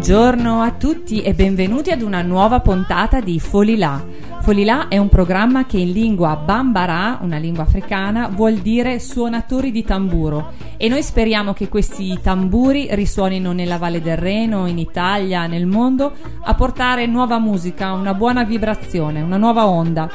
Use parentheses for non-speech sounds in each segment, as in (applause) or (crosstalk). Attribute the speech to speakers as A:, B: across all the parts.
A: Buongiorno a tutti e benvenuti ad una nuova puntata di Folilà. Folilà è un programma che in lingua bambara, una lingua africana, vuol dire suonatori di tamburo e noi speriamo che questi tamburi risuonino nella Valle del Reno, in Italia, nel mondo, a portare nuova musica, una buona vibrazione, una nuova onda.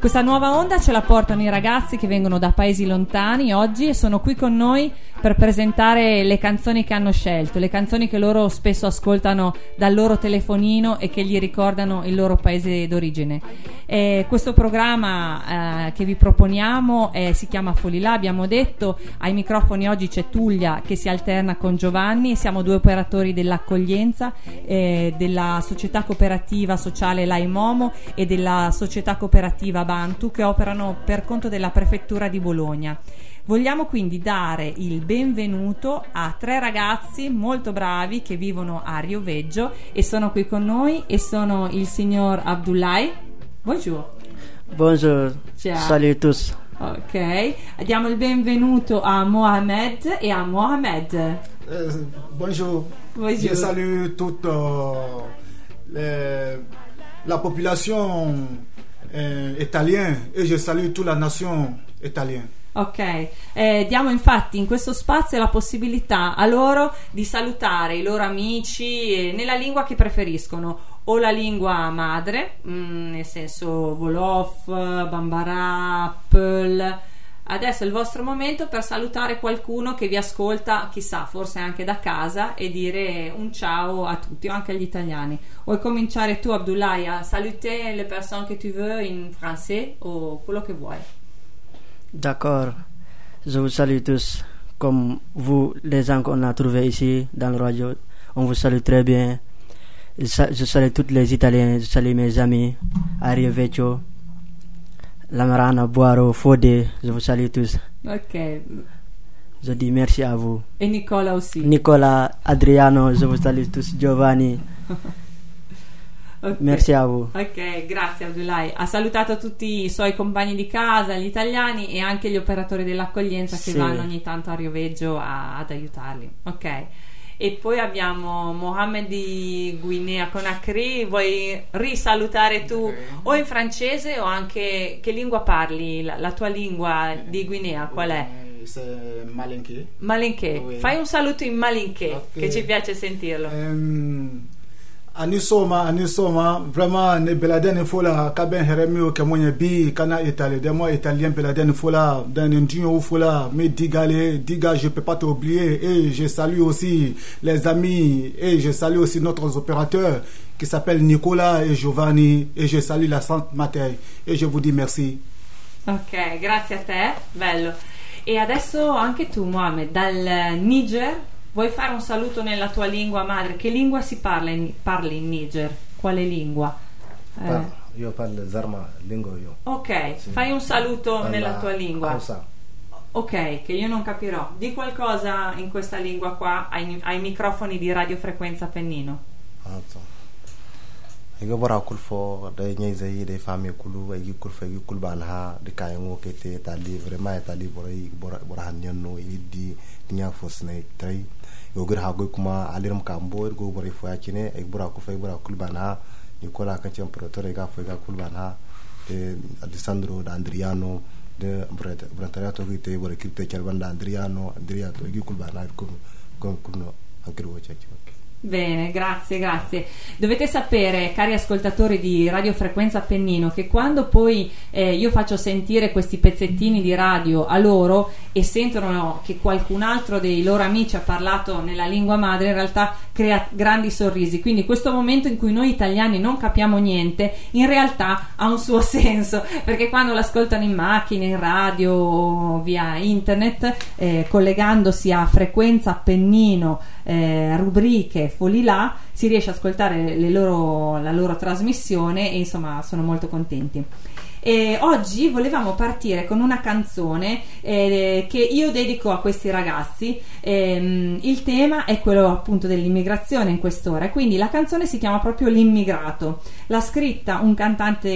A: Questa nuova onda ce la portano i ragazzi che vengono da paesi lontani oggi e sono qui con noi per presentare le canzoni che hanno scelto, le canzoni che loro spesso ascoltano dal loro telefonino e che gli ricordano il loro paese d'origine. Eh, questo programma eh, che vi proponiamo eh, si chiama Folilà, abbiamo detto, ai microfoni oggi c'è Tullia che si alterna con Giovanni, siamo due operatori dell'accoglienza eh, della società cooperativa sociale Laimomo e della società cooperativa Bantu che operano per conto della prefettura di Bologna. Vogliamo quindi dare il benvenuto a tre ragazzi molto bravi che vivono a Rio Veggio e sono qui con noi e sono il signor Abdullahi. Bonjour.
B: Bonjour,
A: Ciao.
B: salut tous.
A: Ok, diamo il benvenuto a Mohamed e a Mohamed.
C: Bonjour.
A: Bonjour.
C: Je salue toute euh, les- la population euh, italienne et je salue toute la nation italienne.
A: Ok, eh, diamo infatti in questo spazio la possibilità a loro di salutare i loro amici eh, nella lingua che preferiscono, o la lingua madre, mm, nel senso Wolof, Bambara, Peul. Adesso è il vostro momento per salutare qualcuno che vi ascolta, chissà, forse anche da casa e dire un ciao a tutti, o anche agli italiani. Vuoi cominciare tu, Abdoulaye, a salutare le persone che tu veux in français o quello che vuoi?
B: D'accord, je vous salue tous. Comme vous, les gens qu'on a trouvés ici dans le radio, on vous salue très bien. Je sa- je salue tous les Italiens, je salue mes amis, Ario Vecchio, Lamarana, Boiro, Fode, je vous salue tous.
A: Ok,
B: Je dis merci à vous.
A: e Nicola aussi.
B: Nicolas, Adriano, je vous salue tous. Giovanni, (laughs)
A: Ok.
B: merci à vous.
A: Ok, grazie Abdullahi. Ha salutato tutti i suoi compagni di casa, gli italiani e anche gli operatori dell'accoglienza che
B: Sì.
A: vanno ogni tanto a Rio Veggio a- ad aiutarli. Ok. E poi abbiamo Mohamed di Guinea Conakry. Vuoi risalutare tu o in francese o anche che lingua parli? La, la tua lingua di Guinea qual è?
C: Malinké.
A: Malinché.
C: Oui.
A: Fai un saluto in Malinché
C: Ok.
A: che ci piace sentirlo.
C: Euh, ani soma ani soma vraiment ne beladen fo la ka ben here mi o ke mo ye bi kana italien de mo italien beladen fo la dans un duo fo la me digale diga je peux pas t'oublier. Et je salue aussi les amis et je salue aussi notre opérateur qui s'appelle Nicolas et Giovanni et je salue la Sainte Mater et je vous dis merci.
A: Ok, grazie a te, bello. E adesso anche tu, Mohamed, dal Niger, vuoi fare un saluto nella tua lingua madre? Che lingua si parla in, parli in Niger? Quale lingua? Eh,
D: Par- io parlo Zarma, lingua io.
A: ok, fai un saluto
D: Parla
A: nella tua lingua.
D: Hausa.
A: Ok, che io non capirò. Di qualcosa in questa lingua qua ai, ai microfoni di radiofrequenza Pennino.
D: Hausa. Ega bora kulfo da nyai zai da fami kulu egi kulfo egi kulban ha de kay ngo kete tali vraiment tali bora igi bora bora han nyanno idi tinya fosne trai yo gur ha go kuma aliram kambo go bora fo yakine egi bora kulfo egi bora kulban ha Nicola kan ci imperator ega fo ega kulban ha de Alessandro da Andriano de Brantariato kite bora kirte cerbanda Andriano Andriato egi kulban ha kun kun kun anche lo c'è
A: Bene, grazie, grazie. Dovete sapere, cari ascoltatori di Radio Frequenza Appennino, che quando poi eh, io faccio sentire questi pezzettini di radio a loro e sentono che qualcun altro dei loro amici ha parlato nella lingua madre, in realtà crea grandi sorrisi. Quindi questo momento in cui noi italiani non capiamo niente, in realtà ha un suo (laughs) senso, perché quando l'ascoltano in macchina, in radio o via internet, eh, collegandosi a Frequenza Appennino, eh, rubriche, folilà, si riesce ad ascoltare loro- la loro trasmissione e insomma sono molto contenti. E oggi volevamo partire con una canzone eh, che io dedico a questi ragazzi. Ehm, il tema è quello appunto dell'immigrazione in quest'ora, quindi la canzone si chiama proprio L'immigrato. L'ha scritta un cantante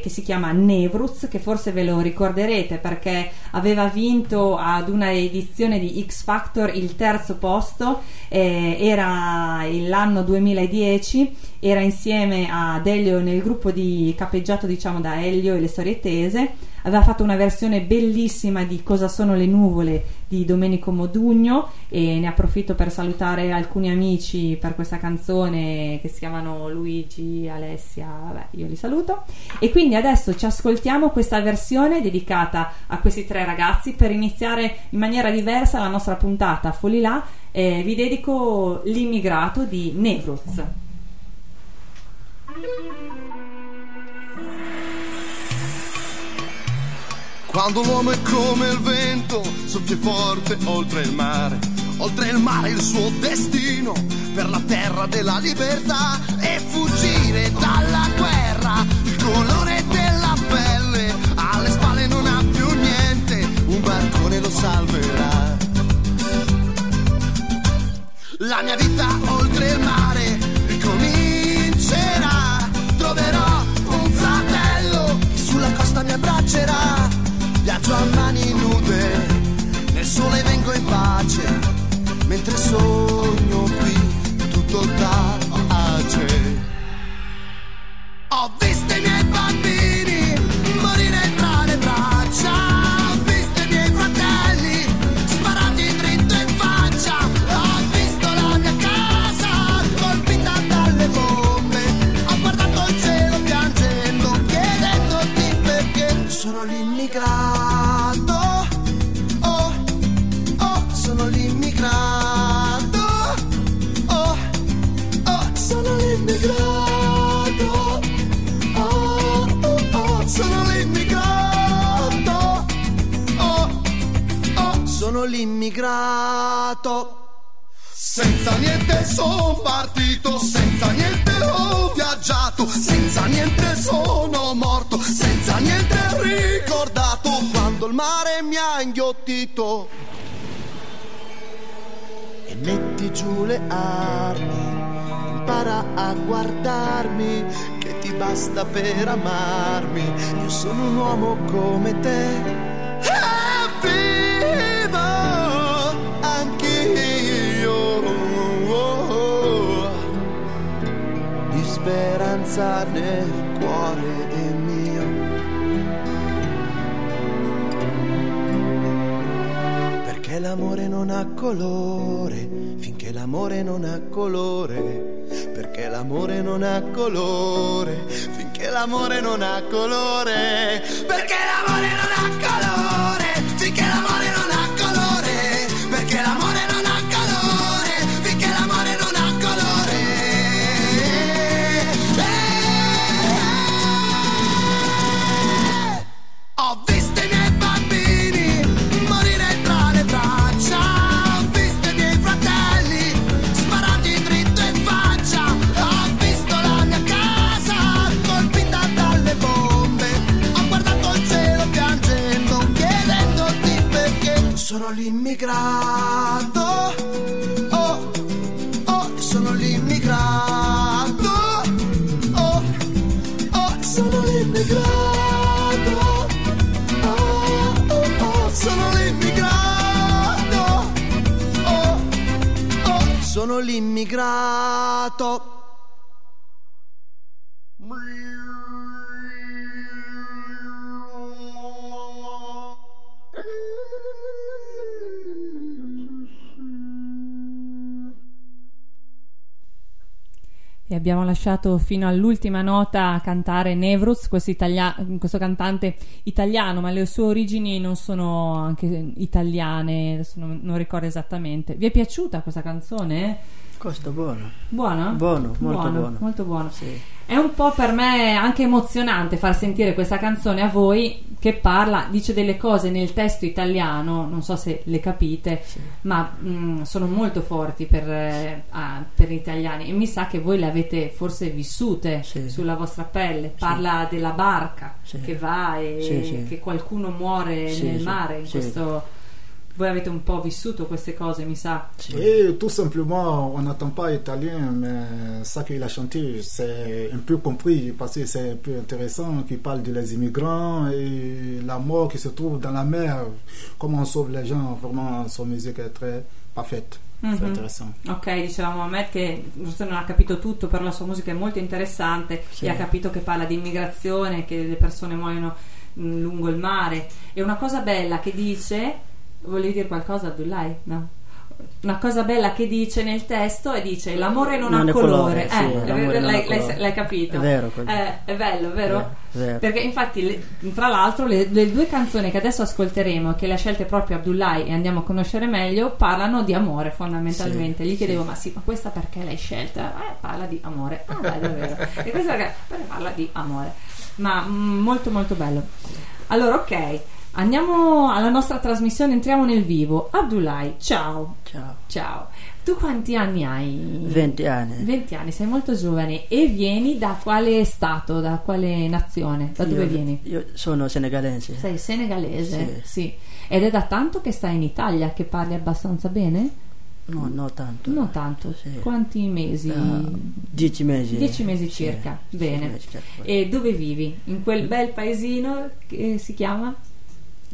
A: che si chiama Nevruz, che forse ve lo ricorderete perché aveva vinto ad una edizione di X Factor il terzo posto, eh, era l'anno 2010, era insieme ad Elio nel gruppo di capeggiato diciamo da Elio e le storie tese. Aveva fatto una versione bellissima di Cosa sono le nuvole di Domenico Modugno e ne approfitto per salutare alcuni amici per questa canzone che si chiamano Luigi, Alessia, vabbè io li saluto. E quindi adesso ci ascoltiamo questa versione dedicata a questi tre ragazzi per iniziare in maniera diversa la nostra puntata. Folilà eh, vi dedico L'immigrato di Nevruz
E: Quando l'uomo è come il vento, soffia forte oltre il mare, oltre il mare il suo destino, per la terra della libertà e fuggire dalla guerra, il colore della amarmi. Io sono un uomo come te. E vivo anch'io di speranza nel cuore mio. Perché l'amore non ha colore, finché l'amore non ha colore. Perché l'amore non ha colore, l'amore non ha colore.
A: Abbiamo lasciato fino all'ultima nota cantare Nevruz, questo, italia- questo cantante italiano, ma le sue origini non sono anche italiane, non, non ricordo esattamente. Vi è piaciuta questa canzone?
B: Costa buono.
A: Buona?
B: Buono, molto buono.
A: Molto buono.
B: Sì.
A: È un po' per me anche emozionante far sentire questa canzone a voi che parla, dice delle cose nel testo italiano, non so se le capite,
B: Sì.
A: ma mh, sono molto forti per, eh, ah, per gli italiani e mi sa che voi le avete forse vissute
B: Sì.
A: sulla vostra pelle. Parla della barca che va e che qualcuno muore nel mare. In questo... Voi avete un po' vissuto queste cose, mi sa.
B: Sì.
C: Et tout simplement, on n'entend pas italien, mais ça qu'il a chanté, c'est un peu compris parce que c'est un peu intéressant, qu'il parle de les immigrants et la mort qui se trouve dans la mer, comment on sauve les gens. Vraiment, son musique est très parfaite.
A: Mhm.
C: Intéressant.
A: Ok, dicevamo a Matt che non ha capito tutto, però la sua musica è molto interessante
B: Sì.
A: e ha capito che parla di immigrazione, che le persone muoiono mh, lungo il mare. E una cosa bella che dice, volevi dire qualcosa Abdullahi? No? Una cosa bella che dice nel testo e dice l'amore non,
B: Non
A: ha
B: ha
A: colore.
B: colore, sì,
A: Eh,
B: ha
A: l'hai,
B: colore.
A: l'hai capito?
B: È vero.
A: Eh, è bello, vero?
B: È vero.
A: Perché infatti, le- tra l'altro, le, le due canzoni che adesso ascolteremo, che le ha scelte proprio Abdullahi e andiamo a conoscere meglio, parlano di amore fondamentalmente.
B: Sì,
A: Gli chiedevo,
B: sì.
A: ma sì, ma questa perché l'hai scelta? Eh, parla di amore. Ah, beh, davvero. (laughs) e questa perché? Parla di amore. Ma mm, molto, molto bello. Allora, ok, andiamo alla nostra trasmissione, entriamo nel vivo. Abdullahi, ciao.
B: Ciao.
A: Ciao. Tu quanti anni hai?
B: 20 anni.
A: 20 anni, sei molto giovane e vieni da quale stato, da quale nazione? Da dove
B: Io-
A: vieni?
B: Io sono senegalense.
A: Sei senegalese?
B: Sì.
A: Sì. Ed è da tanto che stai in Italia che parli abbastanza bene?
B: No, no tanto.
A: Non tanto.
B: Sì.
A: Quanti mesi?
B: Ah, dieci mesi.
A: Dieci mesi
B: Sì,
A: circa.
B: dieci
A: Bene.
B: mesi circa.
A: E dove vivi? In quel bel paesino che si chiama?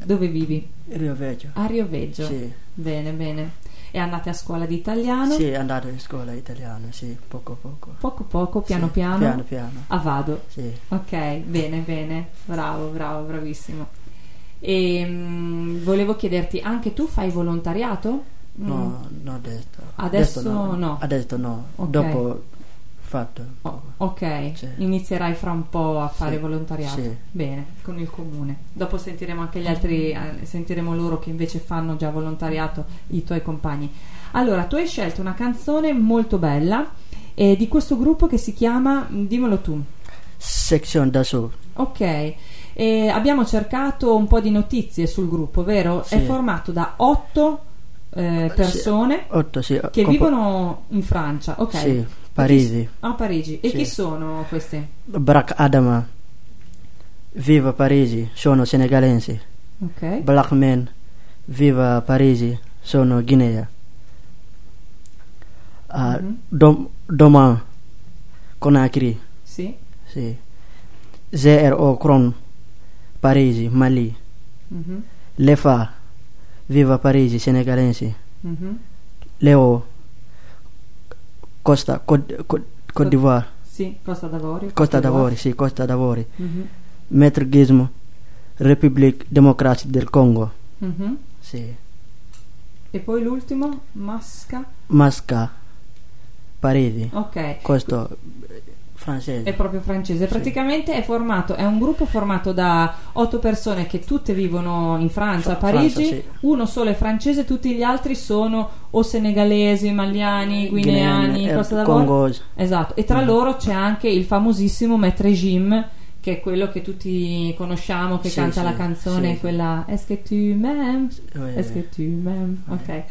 A: Dove vivi?
B: Rio Veggio.
A: A Rio Veggio.
B: Sì.
A: Bene, bene. E andate a scuola di italiano?
B: Sì, è andato in scuola italiana, sì, poco poco.
A: Poco poco, piano
B: Sì,
A: piano?
B: Piano piano.
A: A vado.
B: Sì.
A: Ok, bene, bene, bravo, bravo, bravissimo. E mm, volevo chiederti, anche tu fai volontariato? Mm.
B: No, no adesso.
A: Adesso no.
B: Adesso no.
A: Ok.
B: Dopo fatto.
A: Oh, ok,
B: Sì.
A: inizierai fra un po' a fare
B: Sì,
A: volontariato.
B: sì.
A: Bene, con il comune. Dopo sentiremo anche gli altri, eh, sentiremo loro che invece fanno già volontariato, i tuoi compagni. Allora, tu hai scelto una canzone molto bella eh, di questo gruppo che si chiama, mm, dimmelo tu.
B: Section d'assaut.
A: Ok, eh, abbiamo cercato un po' di notizie sul gruppo, vero? È
B: Sì.
A: formato da otto eh, persone
B: Otto, sì.
A: che
B: compo-
A: vivono in Francia, ok?
B: Sì, Parisi.
A: A Parigi. E
B: Sì.
A: chi sono queste?
B: Barack Adama. Viva Parisi, sono senegalensi.
A: Ok.
B: Black Man. Viva Parisi, sono Guinea. Ah,
A: Mhm.
B: Dom- Doma Conakry.
A: Sì.
B: Sì. ZRO Kron Parisi, Mali.
A: Mhm.
B: Lefa Viva Parisi, senegalensi.
A: Mhm.
B: Leo Costa Côte d'Ivoire.
A: Sì, Costa d'Avorio.
B: Costa d'Avorio, sì, Costa d'Avorio.
A: Mhm.
B: Maître Gizmo République démocratique del Congo.
A: Mhm.
B: Sì.
A: E poi l'ultimo, Masca.
B: Masca Parisi.
A: Ok.
B: Questo francese.
A: È proprio francese. Praticamente è formato, è un gruppo formato da otto persone che tutte vivono in Francia, a Parigi.
B: Francia, sì.
A: Uno solo è francese, tutti gli altri sono o senegalesi, maliani, guineani,
B: Guinean, eh,
A: Costa d'Avorio. Esatto. E tra
B: Mm.
A: loro c'è anche il famosissimo Maître Jim, che è quello che tutti conosciamo, che
B: Sì,
A: canta
B: sì,
A: la canzone,
B: sì, sì.
A: quella Est-ce que tu m'aimes?
B: Eh,
A: Est-ce que tu m'aimes? Ok.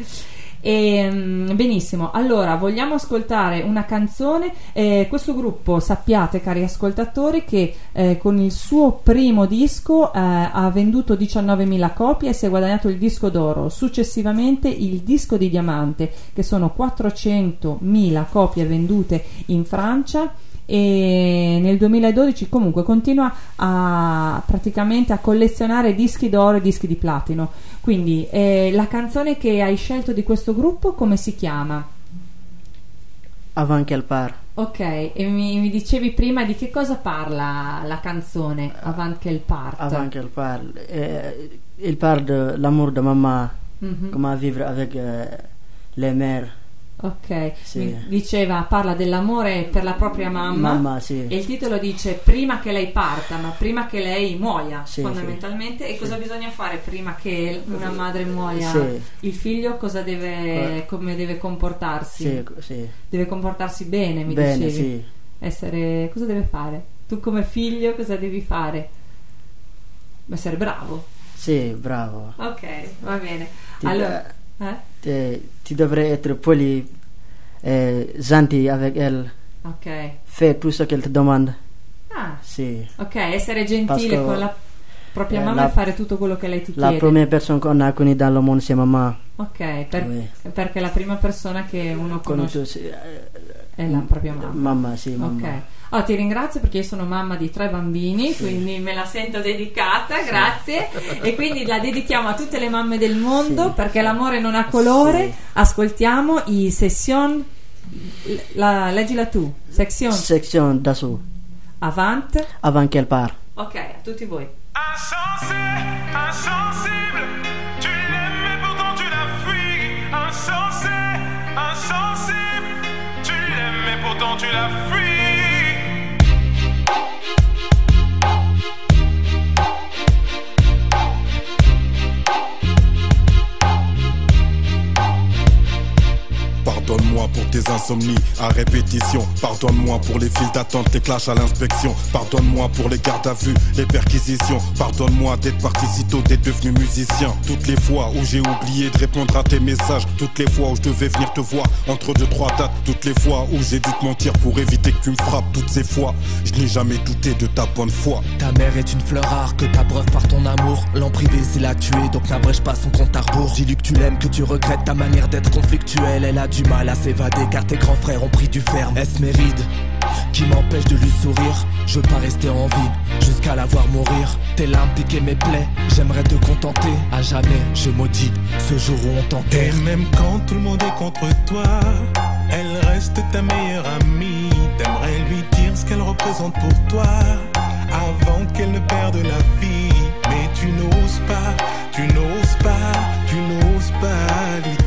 A: E, mm, benissimo, allora vogliamo ascoltare una canzone. Eh, questo gruppo, sappiate, cari ascoltatori, che eh, con il suo primo disco eh, ha venduto 19.000 copie e si è guadagnato il disco d'oro. Successivamente il disco di diamante, che sono 400.000 copie vendute in Francia e nel 2012 comunque continua a praticamente a collezionare dischi d'oro e dischi di platino quindi eh, la canzone che hai scelto di questo gruppo come si chiama?
B: Avant qu'elle part.
A: ok e mi, mi dicevi prima di che cosa parla la canzone Avant qu'elle parte
B: Avant qu'elle part. Euh, il parle de l'amour de maman.
A: Mhm.
B: Comment vivre avec euh, les mères.
A: Ok
B: Sì.
A: Diceva parla dell'amore per la propria mamma
B: Mamma, sì.
A: E il titolo dice prima che lei parta, ma prima che lei muoia,
B: Sì,
A: fondamentalmente. E cosa bisogna fare prima che una madre muoia? Il figlio cosa deve, come deve comportarsi?
B: Sì, sì.
A: Deve comportarsi bene, mi
B: Bene,
A: dicevi.
B: sì.
A: Essere, cosa deve fare? Tu come figlio cosa devi fare? essere bravo.
B: Sì, bravo.
A: Ok, va bene.
B: Ti-
A: Allora, eh?
B: Eh, tu devrais être poli, et gentil avec elle.
A: Ok.
B: Fais tout ce qu'elle te demande.
A: Ah,
B: Sì.
A: ok, essere gentile
B: Pasco-
A: con la propria
B: eh,
A: mamma
B: la-
A: e fare tutto quello che lei ti
B: La
A: chiede.
B: première personne qu'on a connue dans le monde, c'est maman.
A: Ok, per- perché la prima persona che uno conosce
B: eh,
A: è la propria mamma.
B: Mamma, sì, mamma.
A: Ok. Oh, ti ringrazio perché io sono mamma di tre bambini, quindi me la sento dedicata, grazie. E quindi la dedichiamo a tutte le mamme del mondo
B: Sì.
A: perché l'amore non ha colore.
B: Sì.
A: Ascoltiamo i session, la, leggila tu, section
B: Section d'assaut,
A: avant.
B: avant qu'elle part.
A: Ok, a tutti voi.
F: Insensé, insensible, tu tu la
G: Pardonne-moi pour tes insomnies à répétition. Pardonne-moi pour les files d'attente, les clashs à l'inspection. Pardonne-moi pour les gardes à vue, les perquisitions. Pardonne-moi d'être parti si tôt, d'être devenu musicien. Toutes les fois où j'ai oublié de répondre à tes messages. Toutes les fois où je devais venir te voir entre deux, trois dates. Toutes les fois où j'ai dû te mentir pour éviter que tu me frappes. Toutes ces fois, je n'ai jamais douté de ta bonne foi.
H: Ta mère est une fleur rare que t'abreuves par ton amour. L'en privé, c'est la tuer, donc n'abrège pas son compte à rebours. Dis-lui que tu l'aimes, que tu regrettes ta manière d'être conflictuelle. Elle a du mal s'évader car tes grands frères ont pris du ferme. Est-ce mes rides qui m'empêche de lui sourire? Je veux pas rester en vie jusqu'à la voir mourir. Tes larmes piquaient mes plaies, j'aimerais te contenter. À jamais, je maudis ce jour où on
F: Et
H: t'enterre.
F: même quand tout le monde est contre toi, elle reste ta meilleure amie. T'aimerais lui dire ce qu'elle représente pour toi, avant qu'elle ne perde la vie. Mais tu n'oses pas, tu n'oses pas, tu n'oses pas lui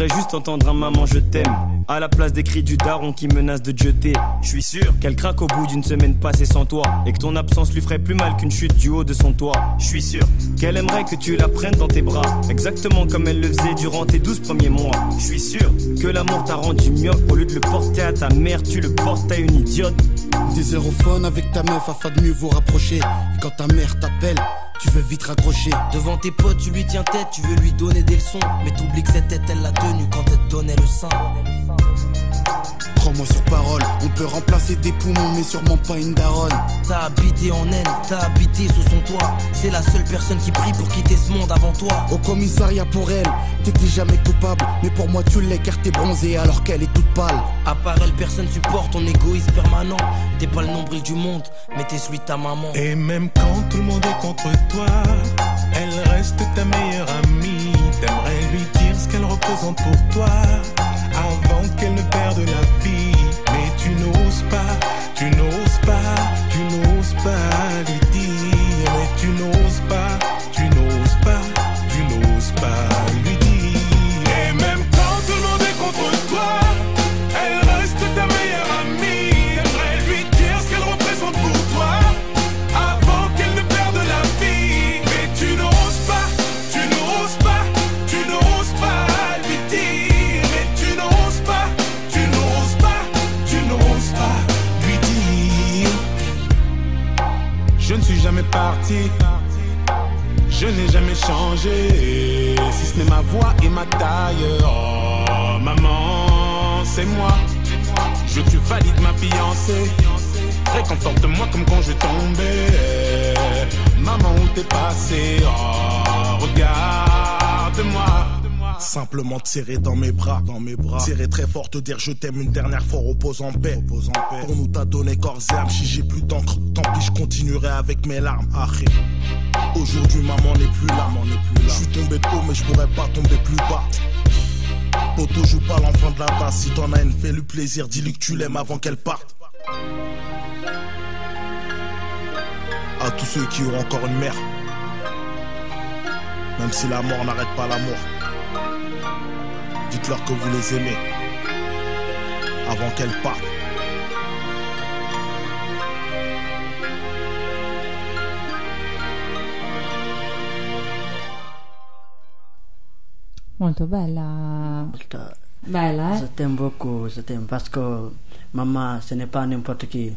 I: aimerait juste entendre un maman je t'aime. À la place des cris du daron qui menace de te jeter. Je suis sûr qu'elle craque au bout d'une semaine passée sans toi. Et que ton absence lui ferait plus mal qu'une chute du haut de son toit. Je suis sûr qu'elle aimerait que tu la prennes dans tes bras. Exactement comme elle le faisait durant tes douze premiers mois. Je suis sûr que l'amour t'a rendu myope. Au lieu de le porter à ta mère tu le portes à une idiote.
J: Des aérophones avec ta meuf afin de mieux vous rapprocher. Et quand ta mère t'appelle, tu veux vite raccrocher.
H: Devant tes potes, tu lui tiens tête, tu veux lui donner des leçons. Mais t'oublies que cette tête, elle l'a tenue quand elle te donnait le sein.
J: Prends-moi sur parole, on peut remplacer des poumons, mais sûrement pas une daronne.
H: T'as habité en elle, t'as habité sous son toit. C'est la seule personne qui prie pour quitter ce monde avant toi.
J: Au commissariat pour elle, t'étais jamais coupable. Mais pour moi, tu l'es car t'es bronzée alors qu'elle est toute pâle.
H: À part elle, personne supporte ton égoïsme permanent. T'es pas le nombril du monde, mais t'es celui de ta maman.
F: Et même quand tout le monde est contre toi, elle reste ta meilleure amie. T'aimerais lui dire ce qu'elle représente pour toi, avant qu'elle ne perde la vie. Pas, tu n'oses pas, tu n'oses pas lui Je n'ai jamais changé, si ce n'est ma voix et ma taille. Oh, maman, c'est moi. Je te valide ma fiancée. Réconforte-moi comme quand je tombais. Maman, où t'es passé? Oh, regarde-moi.
G: Simplement serrer dans mes bras, dans mes bras. Serrer très fort, te dire je t'aime une dernière fois, repose en paix. Repose en paix. Pour nous t'as donné corps et âme, si j'ai plus d'encre, tant pis je continuerai avec mes larmes. Arrête. Aujourd'hui maman n'est plus là, maman n'est plus. Je suis tombé de haut mais je pourrais pas tomber plus bas. Poto joue pas l'enfant de la base, si t'en as une fais-lui plaisir, dis-lui que tu l'aimes avant qu'elle parte. À tous ceux qui ont encore une mère. Même si la mort n'arrête pas l'amour. Dites-leur que vous les aimez. Avant qu'elles partent.
A: Molto bella.
B: Molto-
A: Bella,
B: Je
A: eh?
B: t'aime beaucoup, je t'aime parce que maman, ce n'est pas n'importe qui.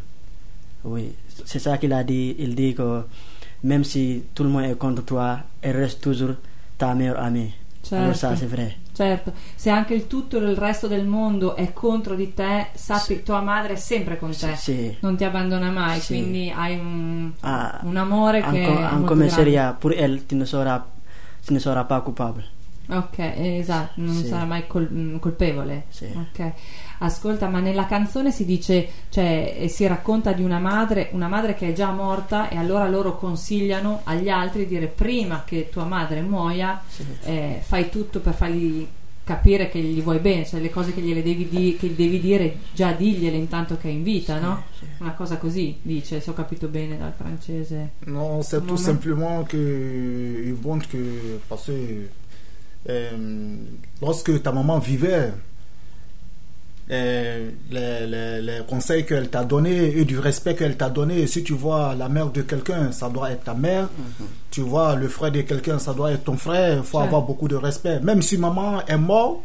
B: Oui, c'est ça qu'il a dit. Il dit que même si tout le monde est contre toi, elle reste toujours ta meilleure amie. Alors ça, c'est vrai.
A: Certo, se anche il tutto il resto del mondo è contro di te, sappi tua madre è sempre con te,
B: Sì.
A: non ti abbandona mai,
B: Sì.
A: quindi hai un,
B: Ah,
A: un amore che
B: Encore,
A: è
B: en
A: molto
B: commissariat, pour elle, tu ne seras, tu ne pas.
A: Ok, esatto, non
B: Sì.
A: sarà mai col- mm, colpevole.
B: Sì.
A: Ok. Ascolta, ma nella canzone si dice, cioè, eh, si racconta di una madre, una madre che è già morta e allora loro consigliano agli altri di dire prima che tua madre muoia, eh, fai tutto per fargli capire che gli vuoi bene, cioè le cose che gliele devi, di- che gli devi dire già digliele intanto che è in vita, no? Una cosa così dice, se ho capito bene dal francese.
C: Non, c'est tout simplement que il montre que parce que euh, lorsque ta maman vivait, les, les- les conseils qu'elle t'a donnés et du respect qu'elle t'a donné, si tu vois la mère de quelqu'un, ça doit être ta mère. Tu vois le frère de quelqu'un, ça doit être ton frère. Il faut avoir beaucoup de respect. Même si maman est morte,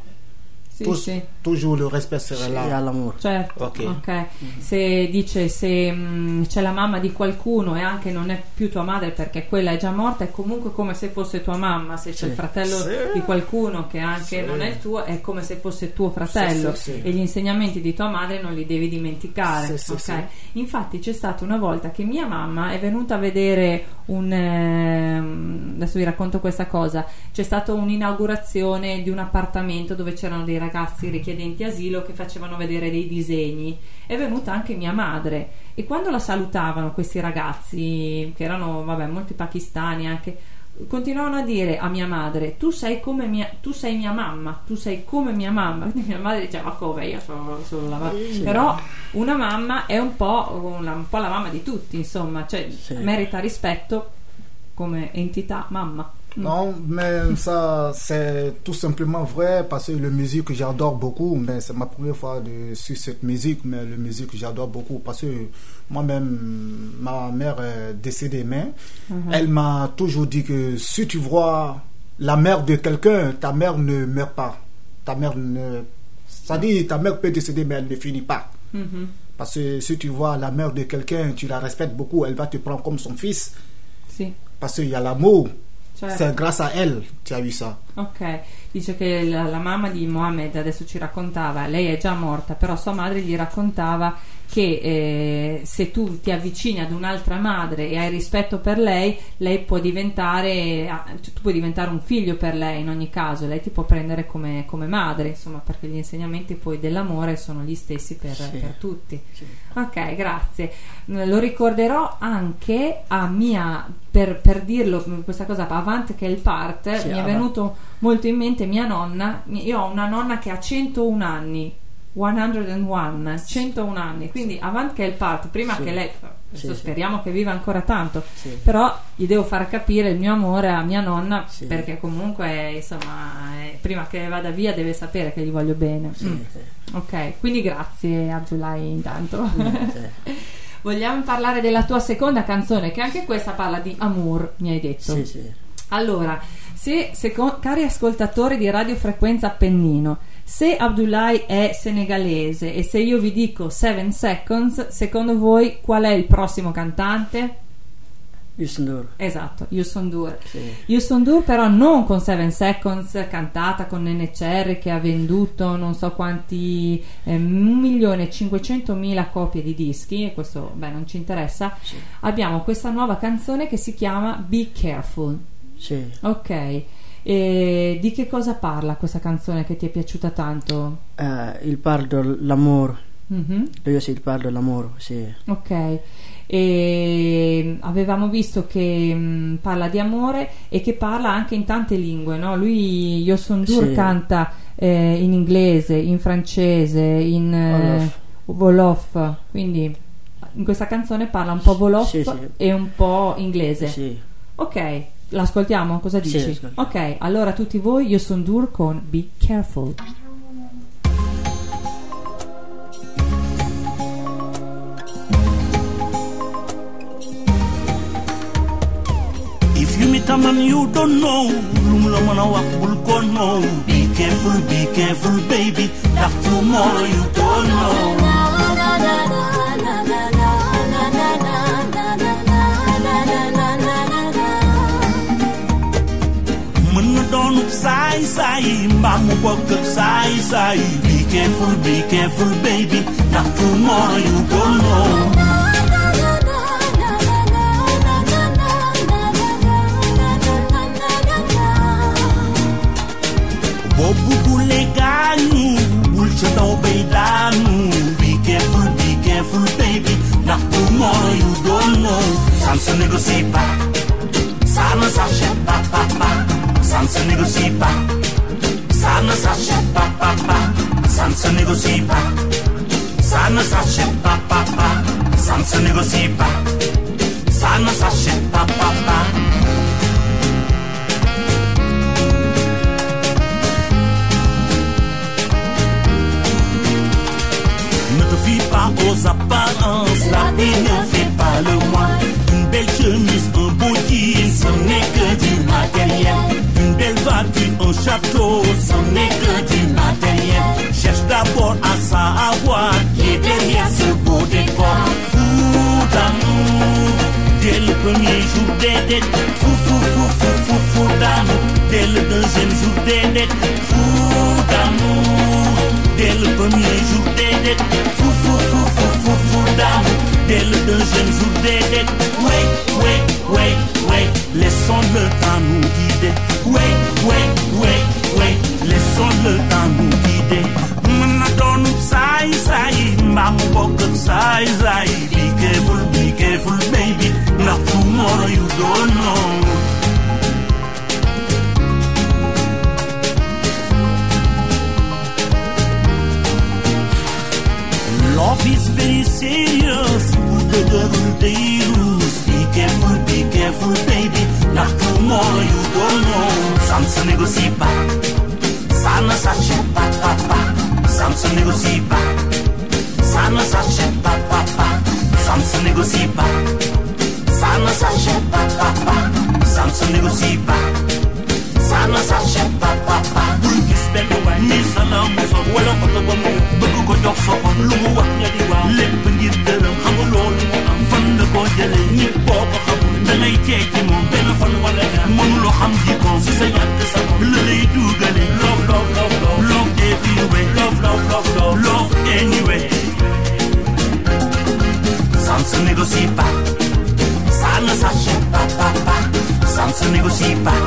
A: Sì,
C: tou-
A: sì.
C: toujours le respect sera
B: Et
C: là.
B: à l'amour.
A: Certo,
C: Ok.
A: ok. Se dice se mh, c'è la mamma di qualcuno e anche non è più tua madre perché quella è già morta, è comunque come se fosse tua mamma. Se c'è
B: Sì.
A: il fratello
C: Sì.
A: di qualcuno che anche
C: Sì.
A: non è il tuo, è come se fosse tuo fratello.
C: Sì, sì, sì.
A: E gli insegnamenti di tua madre non li devi dimenticare.
C: Sì, sì,
A: ok?
C: sì.
A: Infatti c'è stata una volta che mia mamma è venuta a vedere un... ehm, adesso vi racconto questa cosa. C'è stata un'inaugurazione di un appartamento dove c'erano dei ragazzi richiedenti asilo che facevano vedere dei disegni. È venuta anche mia madre e quando la salutavano questi ragazzi, che erano vabbè, molti pakistani anche, continuavano a dire a mia madre tu sei come mia, tu sei mia mamma tu sei come mia mamma quindi mia madre diceva ma come io sono, sono la mamma però una mamma è un po', una- un po' la mamma di tutti insomma cioè
B: Sì.
A: merita rispetto come entità mamma Mm.
C: Non, mais ça, c'est tout simplement vrai parce que la musique, j'adore beaucoup, mais c'est ma première fois de, sur cette musique, mais la musique, j'adore beaucoup parce que moi-même, ma mère est décédée, mais elle m'a toujours dit que si tu vois la mère de quelqu'un, ta mère ne meurt pas. Ta mère ne. Ça dit, ta mère peut décéder, mais elle ne finit pas.
A: Mhm.
C: Parce que si tu vois la mère de quelqu'un, tu la respectes beaucoup, elle va te prendre comme son fils
A: sì
C: parce qu'il y a l'amour.
A: Certo.
C: C'est grâce à elle as eu ça.
A: Ok, dice che la, la mamma di Mohammed adesso ci raccontava, lei è già morta, però sua madre gli raccontava che eh, se tu ti avvicini ad un'altra madre e hai rispetto per lei, lei può diventare, ah, cioè, tu puoi diventare un figlio per lei in ogni caso, lei ti può prendere come, come madre, insomma, perché gli insegnamenti poi dell'amore sono gli stessi per,
B: Sì.
A: per tutti. Ok, grazie. Lo ricorderò anche a mia, per, per dirlo questa cosa, Avant che è il part,
B: Sì,
A: mi è venuto molto in mente mia nonna. Io ho una nonna che ha 101 anni. 101, 101 anni, quindi Avant che è il part, prima
B: Sì.
A: che lei,
B: Sì, sì.
A: speriamo che viva ancora tanto,
B: Sì.
A: però gli devo far capire il mio amore a mia nonna
B: Sì.
A: perché comunque insomma eh, prima che vada via deve sapere che gli voglio bene.
B: Sì,
A: Mm.
B: sì.
A: Ok, quindi grazie Abdulai intanto.
B: Sì. (laughs)
A: Vogliamo parlare della tua seconda canzone, che anche questa parla di amour, mi hai detto.
B: Sì, sì.
A: Allora, se, seco- cari ascoltatori di Radio Frequenza Appennino, se Abdulai è senegalese e se io vi dico 7 Seconds, secondo voi qual è il prossimo cantante?
B: Youssou N'Dour.
A: Esatto, Yuson Dur.
B: Sì.
A: Yuson Dur però non con 7 Seconds, cantata con Nene Cherry che ha venduto non so quanti, eh, 1 milione e 500 mila copie di dischi, e questo beh non ci interessa.
B: Sì.
A: Abbiamo questa nuova canzone che si chiama Be Careful.
B: Sì.
A: Ok, e di che cosa parla questa canzone che ti è piaciuta tanto?
B: Eh, il parle dell'amore.
A: Mhm,
B: Lui aussi, il parle dell'amore. Sì.
A: Ok, e avevamo visto che mh, parla di amore e che parla anche in tante lingue, no? Lui, Yoson Dur,
B: Sì.
A: canta eh, in inglese, in francese, in eh, Wolof, quindi in questa canzone parla un po' Wolof
B: Sì, sì.
A: e un po' inglese.
B: Sì.
A: Ok, L'ascoltiamo? Cosa
B: Sì,
A: dici?
B: ascoltiamo.
A: ok, allora tutti voi, io sono Dur con Be Careful.
K: If you meet a man you don't know, lum la mën a wax bul ko know. Be careful, be careful, baby. Ndax tomorrow you don't know. Na doonub saay saay mbaa mu bokk ak saay saay. Be careful, be careful, baby. Ndax tomorrow you don't know. boo buggulee gaañu bul ca daw bay daanu be careful be careful baby ndax tomorrow you don't know ça ne se négocie pas ça ne s'achète pas papa ça ne se négocie pas ça ne s'achète pas papa ça ne se négocie pas ça ne s'achète pas papa ça ne se négocie pas ça ne s'achète pas papa Ne te fie pas aux apparences, la vie ne fait pas le moine. Une belle chemise, un beau jean, ce n'est que du matériel. Belle voiture, un château, ce n'est que du matériel. Cherche d'abord à savoir qui est derrière ce beau décor. Fou d'amour, dès le premier jour des dettes. Fou, fou, fou, fou, fou, fou d'amour, dès le deuxième jour des dettes. Fou d'amour, dès le premier jour des dettes. Fou, fou, fou, fou, fou, fou d'amour, fidèle d'un jeune jour d'aider. Oui, oui, oui, oui, laissons le temps nous guider. Oui, oui, oui, oui, laissons le temps nous guider. Mnadonu sai sai, mamu bokok sai sai. Be careful, be careful, baby. Not tomorrow you don't know. Love is very serious. The girl they lose. Be careful, be careful, baby. Not tomorrow you don't know. Ça ne se négocie pas. Ça ne s'achète pas, papa. Ça ne se négocie pas. Ça ne s'achète pas, papa. Ça ne se négocie pas. Ça ne s'achète pas, papa. Ça ne se négocie pas. Ça ne s'achète pas, papa. bul gis benn waay ni salaam fa benn fan wala xam sa sa lay love love love love. Love everywhere love love love love. Love anyway ça ne se négocie pas. Ça ne s'achète pas papa ça ne se négocie pas.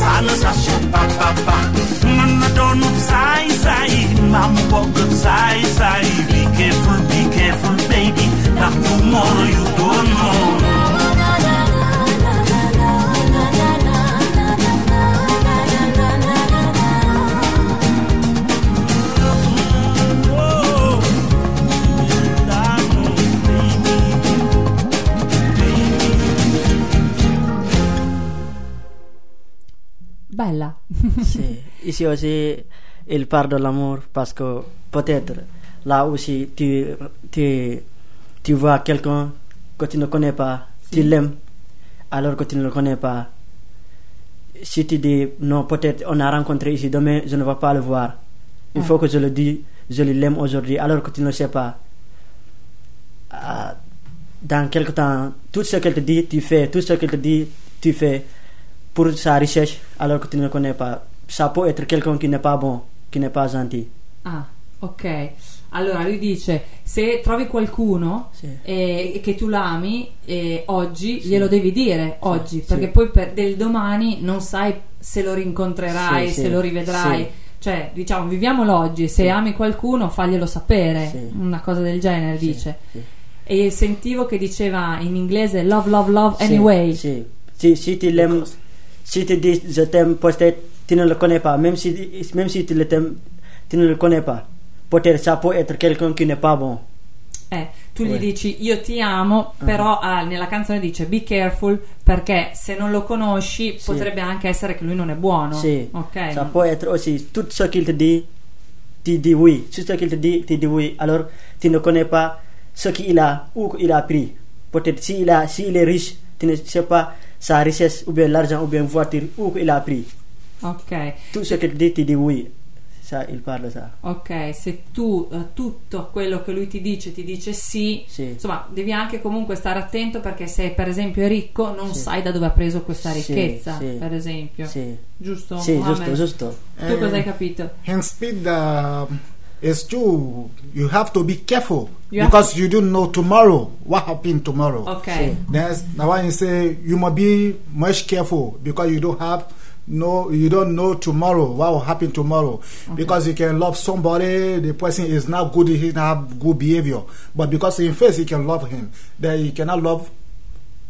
K: Ça ne s'achète pas papa mën na doonu saay saay. Mbaa mu bokk saay saay. Be careful be careful baby. Ndax tomorrow you don't know (laughs)
B: Ici aussi, il parle de l'amour parce que peut-être là aussi tu, tu, tu vois quelqu'un que tu ne connais pas, tu l'aimes alors que tu ne le connais pas. Si tu dis non, peut-être on a rencontré ici, demain je ne vais pas le voir. Il
A: Ah.
B: faut que je le dise, je l'aime aujourd'hui alors que tu ne le sais pas. Ah, dans quelque temps, tout ce qu'elle te dit, tu fais, tout ce qu'elle te dit, tu fais pour sa recherche alors que tu ne connais pas. Ça peut être quelqu'un qui n'est pas bon, qui n'est pas gentil.
A: Ah, ok. Allora lui dice: se trovi qualcuno
B: Sì.
A: e che tu l'ami, eh, oggi glielo devi dire oggi,
B: sì.
A: perché poi per del domani non sai se lo rincontrerai,
B: Sì,
A: se
B: sì,
A: lo rivedrai.
B: sì.
A: Cioè, diciamo, viviamo l'oggi, se
B: Sì.
A: ami qualcuno, faglielo sapere,
B: Sì.
A: una cosa del genere
B: Sì,
A: dice.
B: sì.
A: E sentivo che diceva in inglese love, love, love anyway.
B: Si, si, si tu l'aimes, si tu dis je t'aime, peut-être tu ne le connais pas. Même si, même si tu le tu ne le connais pas. Peut-être ça peut être quelqu'un qui n'est pas bon.
A: Eh, tu gli
B: Ouais.
A: dici io ti amo,
B: Ah.
A: però ah, nella canzone dice be careful perché se non lo conosci
B: Sì.
A: potrebbe anche essere che lui non è buono.
B: Si.
A: Ok.
B: Ça peut être aussi tout ce qu'il te dit, tu dis oui. Tout ce qu'il te dit, tu dis oui. Alors, tu ne connais pas ce qu'il a, où il a pris. Peut-être s'il a, s'il est riche, tu ne sais pas sa richesse, ou bien l'argent, ou bien voiture, où il a pris.
A: Ok.
B: Tout ce qu'il te dit, tu dis oui. Ça, il parle ça.
A: Ok, se tu eh, tutto quello che lui ti dice ti dice sì,
B: Sì.
A: insomma, devi anche comunque stare attento perché se per esempio è ricco non
B: Sì.
A: sai da dove ha preso questa ricchezza,
B: sì.
A: per esempio.
B: Sì.
A: Giusto?
B: Sì,
A: Mohammed?
B: giusto, giusto.
A: Tu
C: Eh,
A: cosa hai capito?
C: In speed, uh, it's true. You have to be careful
A: You have
C: because you don't know tomorrow what happened tomorrow.
A: Ok.
B: Sì.
C: That's the why you say you must be much careful because you don't have no you don't know tomorrow what will happen tomorrow because you can love somebody the person is not good he not have good behavior but because in face you can love him then you cannot love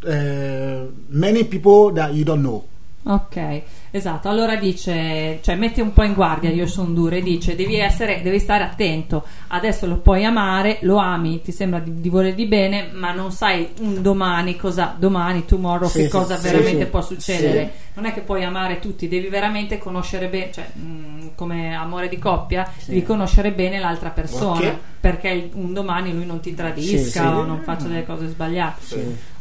C: uh, many people that you don't know
A: Ok, esatto. Allora dice, cioè mette un po' in guardia io sono dura e dice devi essere, devi stare attento. Adesso lo puoi amare, lo ami, ti sembra di, di volergli bene, ma non sai un domani cosa, domani, tomorrow,
B: Sì,
A: che
B: sì,
A: cosa
B: sì,
A: veramente
B: sì.
A: può succedere.
B: Sì.
A: Non è che puoi amare tutti, devi veramente conoscere bene, cioè mh, come amore di coppia,
B: Sì.
A: devi conoscere bene l'altra persona.
C: Ok.
A: Perché un domani lui non ti tradisca
B: Sì, sì.
A: o non faccia delle cose sbagliate.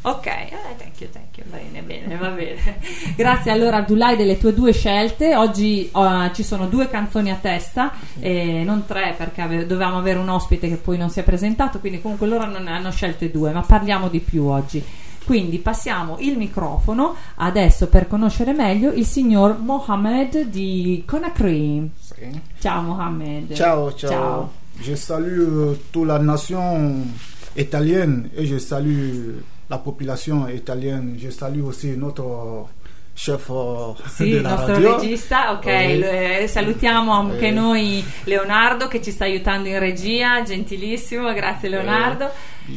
B: Sì.
A: Ok, eh, thank you, thank you. Bene, bene, va bene. (laughs) Grazie allora Abdullahi delle tue due scelte. Oggi oh, ci sono due canzoni a testa, e non tre perché ave- dovevamo avere un ospite che poi non si è presentato, quindi comunque loro non ne hanno scelte due, ma parliamo di più oggi. Quindi passiamo il microfono adesso per conoscere meglio il signor Mohamed di Conakry. Ciao Mohamed.
C: ciao ciao,
A: Ciao.
C: je salue toute la nation italienne et je salue la population italienne je salue aussi notre chef euh,
A: Sì, il nostro
C: radio
A: regista, ok, eh, salutiamo anche
C: Eh.
A: noi Leonardo che ci sta aiutando in regia, gentilissimo, grazie Leonardo.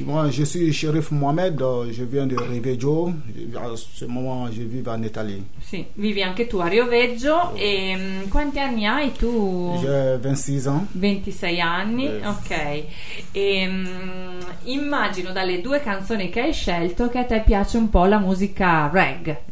C: Moi, je suis Shérif Mohamed, je viens de Riveggio. À ce moment, je vis en Italie.
A: Sì, vivi anche tu a Rioveggio e mm, quanti anni hai tu?
C: J'ai 26 ans.
A: 26 anni,
C: Eh.
A: ok. E, mm, immagino dalle due canzoni che hai scelto che a te piace un po' la musica reggae.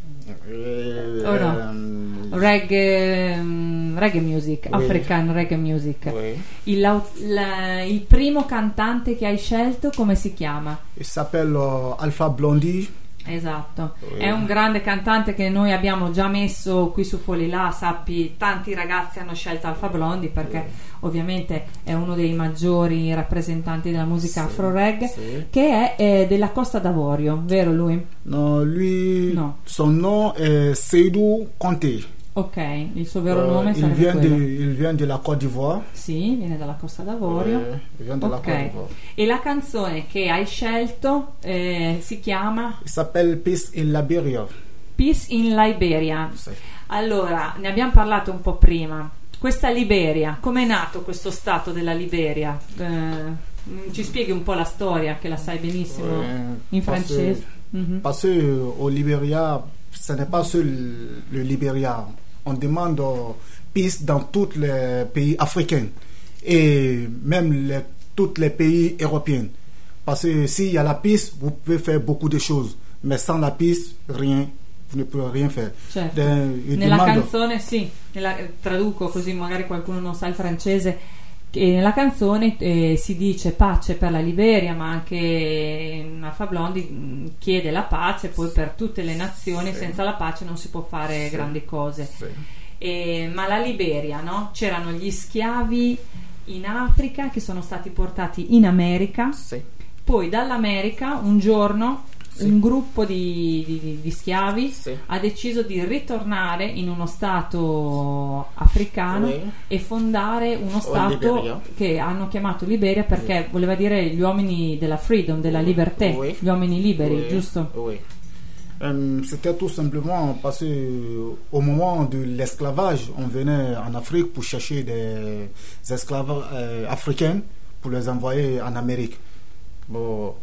A: Oh no.
C: euh,
A: Reggae, mm, reggae music,
C: Oui.
A: African reggae music.
C: oui.
A: Il, la- il primo cantante che hai scelto come si chiama?
C: Il s'appelle Alpha Blondie.
A: Esatto,
C: Oui.
A: è un grande cantante che noi abbiamo già messo qui su Folilà, sappi, tanti ragazzi hanno scelto Alfa Blondi perché ovviamente è uno dei maggiori rappresentanti della musica
C: Sì,
A: afro reggae
C: sì.
A: che è eh, della Costa d'Avorio, vero lui?
C: Non, lui,
A: No.
C: son nom est Seydou Conté.
A: Ok, il suo vero
C: Euh,
A: nome
C: il, vient de,
A: quello.
C: il vient de la Côte d'Ivoire.
A: Sì, viene dalla Costa d'Avorio.
C: Ouais, il vient de la
A: Ok,
C: Côte d'Ivoire.
A: e la canzone che hai scelto eh, si chiama
C: Il s'appelle Peace in Liberia.
A: Peace in Liberia.
C: Sì.
A: Allora, ne abbiamo parlato un po' prima. Questa Liberia, com'è nato questo stato della Liberia? Eh, ci spieghi un po' la storia, che la sai benissimo
C: Ouais,
A: in
C: parce-
A: francese. Mhm.
C: Parce qu'au Libéria, ce n'est pas seul le Libéria. On demande euh, peace dans tous les pays africains et même les, tous les pays européens. Parce que s'il y a la peace, vous pouvez faire beaucoup de choses. Mais sans la peace, rien. Vous ne pouvez rien faire.
A: Certo. Nella canzone, sì, nella- traduco così magari qualcuno non sa il francese. Che nella canzone eh, si dice pace per la Liberia, ma anche Alfa Blondi mm, chiede la pace poi per tutte le nazioni.
C: Sì.
A: Senza la pace non si può fare
C: Sì.
A: grandi cose.
C: Sì.
A: E- ma la Liberia, no? C'erano gli schiavi in Africa che sono stati portati in America. Poi dall'America un giorno
C: Sì.
A: un gruppo di, di- di schiavi
C: Sì.
A: ha deciso di ritornare in uno stato africano
C: Oui.
A: e fondare uno
C: O
A: stato
C: Liberia.
A: che hanno chiamato Liberia perché voleva dire gli uomini della freedom, della libertà,
C: Oui.
A: gli uomini liberi, giusto?
C: Euh, C'était tout simplement parce que au moment de l'esclavage, on venait en Afrique pour chercher des esclaves euh, africains pour les envoyer en Amérique. Bon,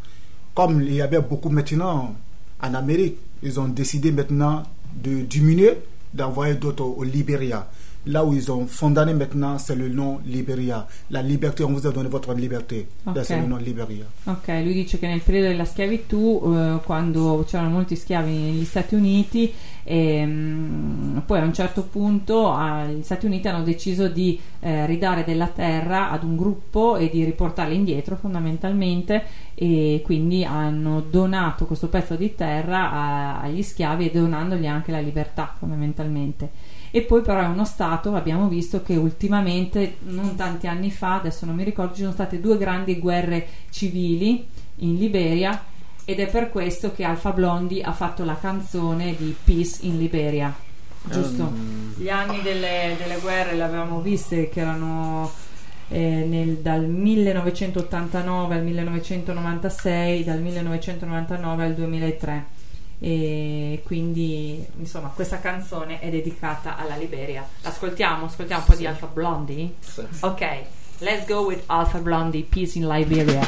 C: comme il y avait beaucoup maintenant en Amérique, ils ont décidé maintenant de diminuer, d'envoyer d'autres au Libéria. Là où ils ont fondé maintenant, c'est le nom Liberia. La liberté, on vous a donné votre liberté. Là,
A: Ok.
C: c'est le nom Liberia.
A: Ok, lui dice che nel periodo della schiavitù, eh, quando c'erano molti schiavi negli Stati Uniti, ehm, poi a un certo punto ah, gli Stati Uniti hanno deciso di eh, ridare della terra ad un gruppo e di riportarla indietro fondamentalmente e quindi hanno donato questo pezzo di terra a- agli schiavi e donandogli anche la libertà fondamentalmente. E poi però è uno Stato, abbiamo visto che ultimamente, non tanti anni fa, adesso non mi ricordo, ci sono state due grandi guerre civili in Liberia ed è per questo che Alfa Blondi ha fatto la canzone di Peace in Liberia. Giusto? Gli anni delle, delle guerre le avevamo viste che erano eh, nel- dal 1989 al 1996, dal 1999 al 2003 e quindi insomma questa canzone è dedicata alla Liberia. Ascoltiamo, ascoltiamo un po' di Alpha Blondie? Ok, let's go with Alpha Blondie, Peace in Liberia.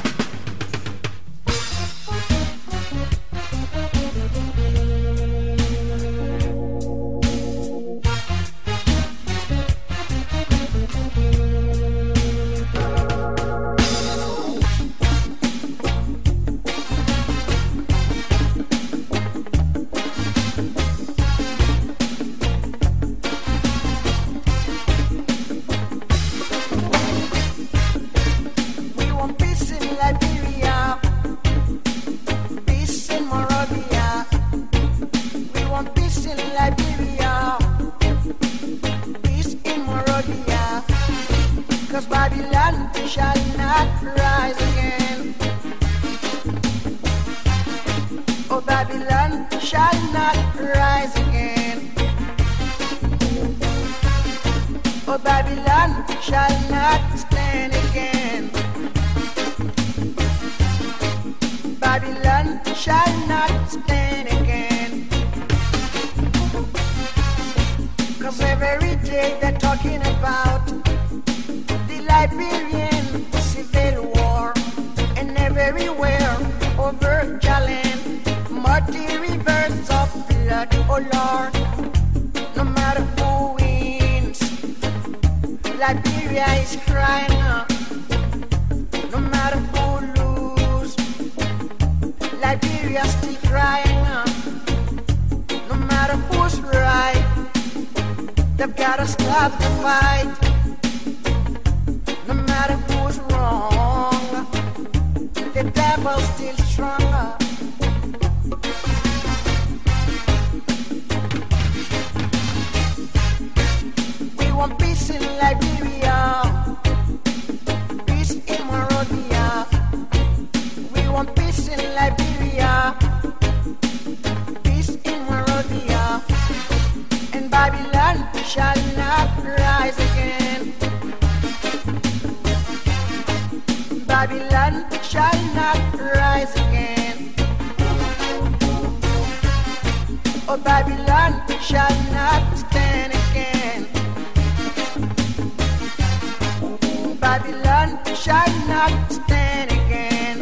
L: Babylon shall not stand again.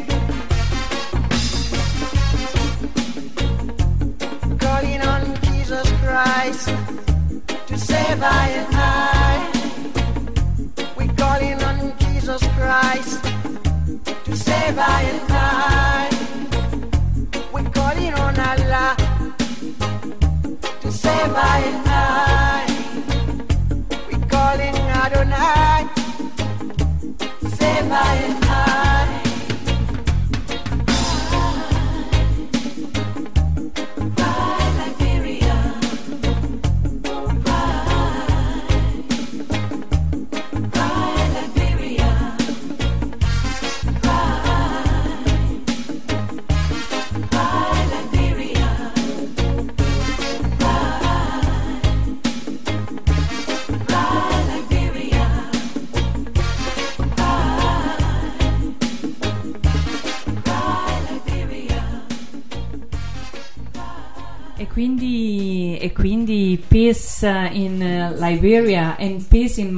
L: Calling on Jesus Christ to save I and I. We calling on Jesus Christ to save I and I. We calling on Allah to save I and I. We calling Adonai. Save I
A: quindi, Peace in eh, Liberia e Peace in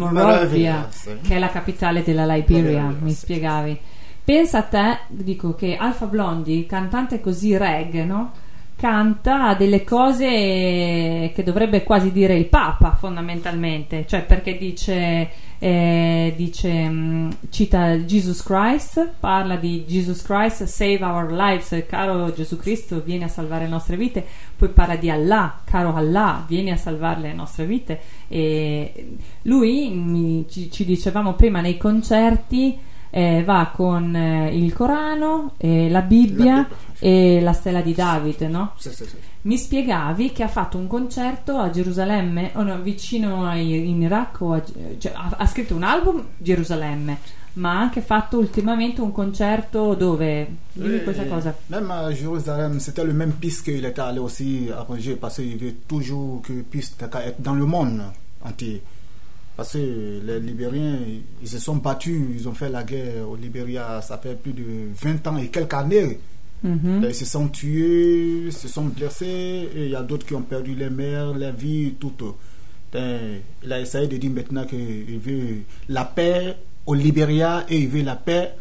C: sì.
A: che è la capitale della Liberia, mi
C: sì.
A: spiegavi. Pensa a te, dico che Alfa Blondi, cantante così reggae, no? Canta delle cose che dovrebbe quasi dire il Papa fondamentalmente, cioè perché dice, eh, dice mh, cita Jesus Christ, parla di Jesus Christ, save our lives, caro Gesù Cristo, vieni a salvare le nostre vite, poi parla di Allah, caro Allah, vieni a salvare le nostre vite. E lui, ci, ci dicevamo prima, nei concerti eh, va con eh, il Corano, eh, la Bibbia
C: La Bibbia,
A: e la stella di Davide, no?
C: Sì, sì, sì.
A: Mi spiegavi che ha fatto un concerto a Gerusalemme, o no, vicino a, in Iraq, o a- cioè, ha, ha scritto un album Gerusalemme, ma ha anche fatto ultimamente un concerto dove... Dimmi
C: Oui,
A: questa cosa.
C: Même à Jérusalem, c'était le même piste qu'il était allé aussi arranger parce qu'il veut toujours que puisse être dans le monde entier. Parce que les Libériens, ils se sont battus, ils ont fait la guerre au Libéria, ça fait plus de 20 ans et quelques années.
A: Mhm.
C: Ils se sont tués, se sont blessés, et il y a d'autres qui ont perdu les mères, les vies, tout. Il a essayé de dire maintenant qu'il veut la paix au Libéria et il veut la paix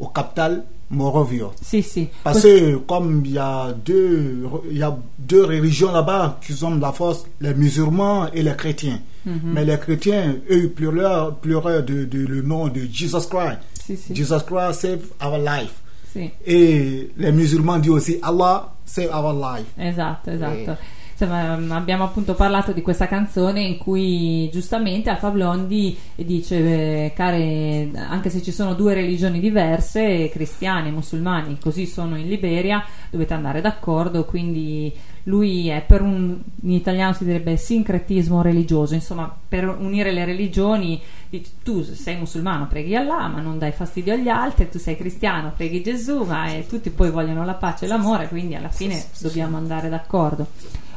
C: au capital Morovia.
A: Sì, sì.
C: Parce que comme il y a deux, il y a deux religions là-bas qui ont la force, les musulmans et les chrétiens.
A: Mhm.
C: Mais les chrétiens, eux, ils pleuraient, pleuraient de, de- le nom de Jesus Christ.
A: Sì, sì.
C: Jesus Christ save our life.
A: Sì.
C: Et les musulmans disent aussi Allah save our life.
A: Esatto, esatto. Insomma, mm, abbiamo appunto parlato di questa canzone in cui giustamente Alfa Blondi dice, eh, care, anche se ci sono due religioni diverse, cristiani e musulmani, così sono in Liberia, dovete andare d'accordo, quindi lui è per un, in italiano si direbbe sincretismo religioso, insomma per unire le religioni, dici, tu sei musulmano, preghi Allah, ma non dai fastidio agli altri, tu sei cristiano, preghi Gesù, ma eh, tutti poi vogliono la pace e l'amore, quindi alla fine dobbiamo andare d'accordo.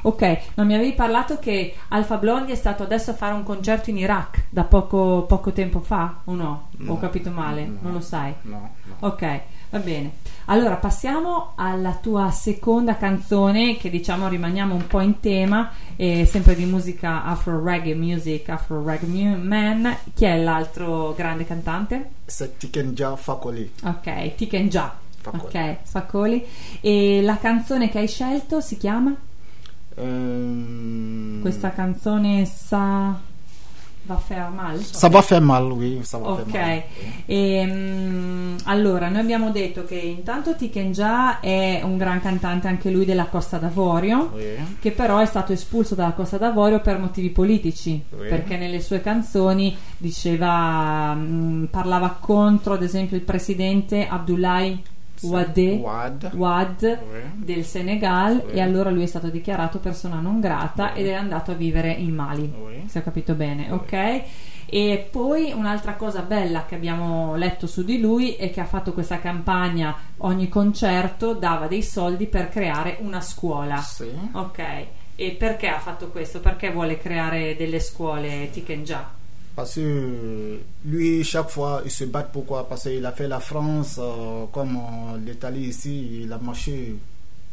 A: Ok, ma mi avevi parlato che Alfa Blondi è stato adesso a fare un concerto in Iraq da poco, poco tempo fa o no? Ho
C: No,
A: capito male,
C: no.
A: non lo sai.
C: No, no.
A: Ok, va bene. Allora passiamo alla tua seconda canzone che diciamo rimaniamo un po' in tema, eh, sempre di musica afro reggae music, afro reggae man. Chi è l'altro grande cantante?
C: Tikenja Fakoli.
A: Ok, Tiken Jah.
C: Fakoli.
A: Ok, Fakoli. E la canzone che hai scelto si chiama?
C: Euh,
A: Questa canzone sa va faire mal.
C: Ça va faire mal, oui, ça va
A: Ok,
C: mal.
A: Ehm, allora noi abbiamo detto che intanto Tiken Jah è un gran cantante anche lui della Costa d'Avorio,
C: Oui.
A: che però è stato espulso dalla Costa d'Avorio per motivi politici,
C: Oui.
A: perché nelle sue canzoni diceva, mh, parlava contro ad esempio il presidente Abdoulaye Wade.
C: Wad.
A: Wad del Senegal
C: Sì.
A: e allora lui è stato dichiarato persona non grata ed è andato a vivere in Mali se ho capito bene ok e poi un'altra cosa bella che abbiamo letto su di lui è che ha fatto questa campagna ogni concerto dava dei soldi per creare una scuola
C: Si.
A: ok e perché ha fatto questo? perché vuole creare delle scuole Tiken Jah?
C: Parce que lui, chaque fois, il se bat pourquoi Parce qu'il a fait la France, euh, comme euh, l'Italie ici, il a marché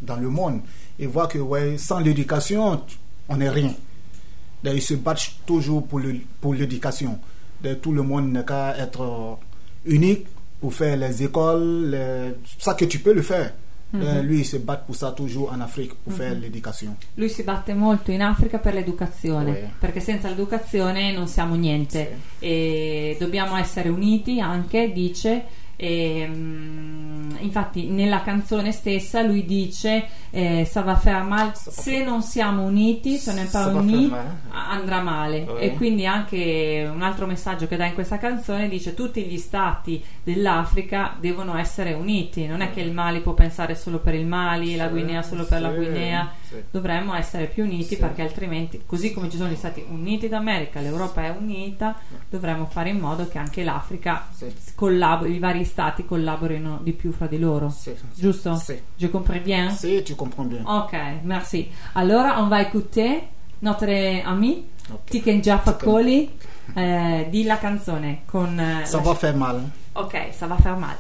C: dans le monde. Il voit que sans l'éducation, on n'est rien. Donc, il se bat toujours pour l'éducation. Tout le monde n'a qu'à être euh, unique pour faire les écoles, les- ça que tu peux le faire. Donc, Lui, il se bat pour ça toujours en Afrique, pour faire l'éducation.
A: Lui si batte molto in Africa per l'educazione,
C: Sì.
A: perché senza l'educazione non siamo niente e dobbiamo essere uniti anche, dice. E, mm, infatti nella canzone stessa lui dice eh, va faire mal. Se non siamo uniti se non pas uniti andrà male.
C: Oui.
A: e quindi anche un altro messaggio che dà in questa canzone dice tutti gli stati dell'Africa devono essere uniti. Non è che il Mali può pensare solo per il Mali la
C: Sì,
A: Guinea solo per la Guinea.
C: sì.
A: dovremmo essere più uniti perché altrimenti così come ci sono gli stati uniti d'America l'Europa è unita dovremmo fare in modo che anche l'Africa
C: Sì.
A: collabo- i vari stati collaborino di più fra di loro
C: Sì.
A: giusto?
C: Sì.
A: je comprends bien?
C: Si, tu comprends bien.
A: ok merci allora on va écouter notre ami
C: Ok.
A: Tiken Jah Fakoly eh, di la canzone con eh,
C: Ça
A: la-
C: va faire mal.
A: ok ça va faire mal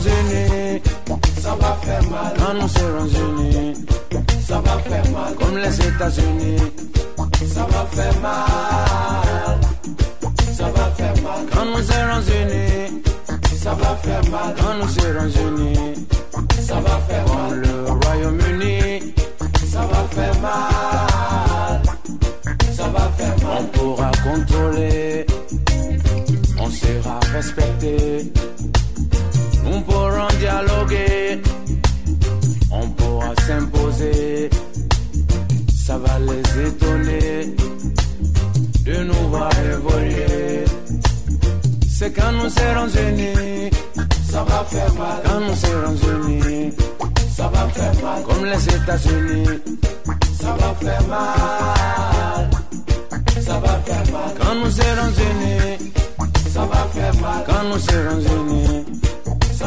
M: Unis,
K: ça va faire mal.
M: quand nous serons unis,
K: Ça va faire mal.
M: comme les États-Unis,
K: Ça va faire mal. Ça va faire mal.
M: quand nous serons unis,
K: Ça va faire mal.
M: quand nous serons unis,
K: Ça va faire
M: comme
K: mal.
M: le Royaume-Uni,
K: Ça va faire mal. Ça va faire
M: on
K: mal.
M: pourra contrôler, on sera respecté, nous pourrons dialoguer, on pourra s'imposer, ça va les étonner de nous voir évoluer. C'est quand nous serons unis,
K: Ça va faire mal.
M: quand nous serons unis,
K: Ça va faire mal.
M: comme les États-Unis,
K: Ça va faire mal. Ça va faire mal.
M: quand nous serons unis,
K: Ça va faire mal.
M: quand nous serons unis,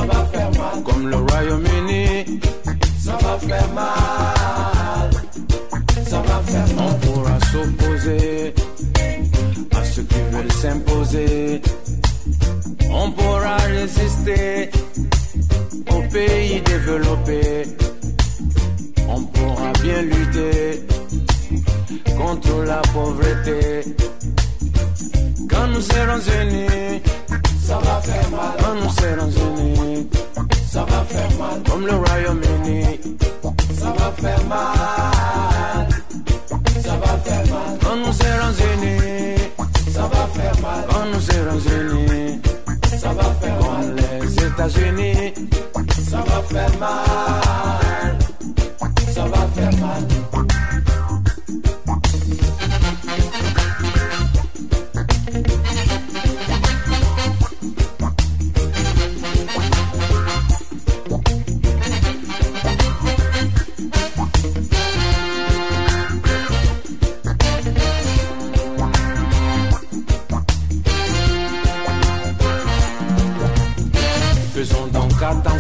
K: Ça va faire mal.
M: comme le Royaume-Uni,
K: Ça va faire mal. Ça va faire
M: on
K: mal.
M: pourra s'opposer à ceux qui veulent s'imposer. On pourra résister aux pays développés. On pourra bien lutter contre la pauvreté. Quand nous serons unis,
K: Ça va faire mal.
M: quand nous serons unis,
K: Ça va faire mal.
M: comme le Royaume-Uni,
K: Ça va faire mal. Ça va faire mal.
M: quand nous serons unis,
K: Ça va faire mal.
M: quand nous serons unis,
K: Ça va faire mal.
M: les États-Unis,
K: Ça va faire mal. Ça va faire mal.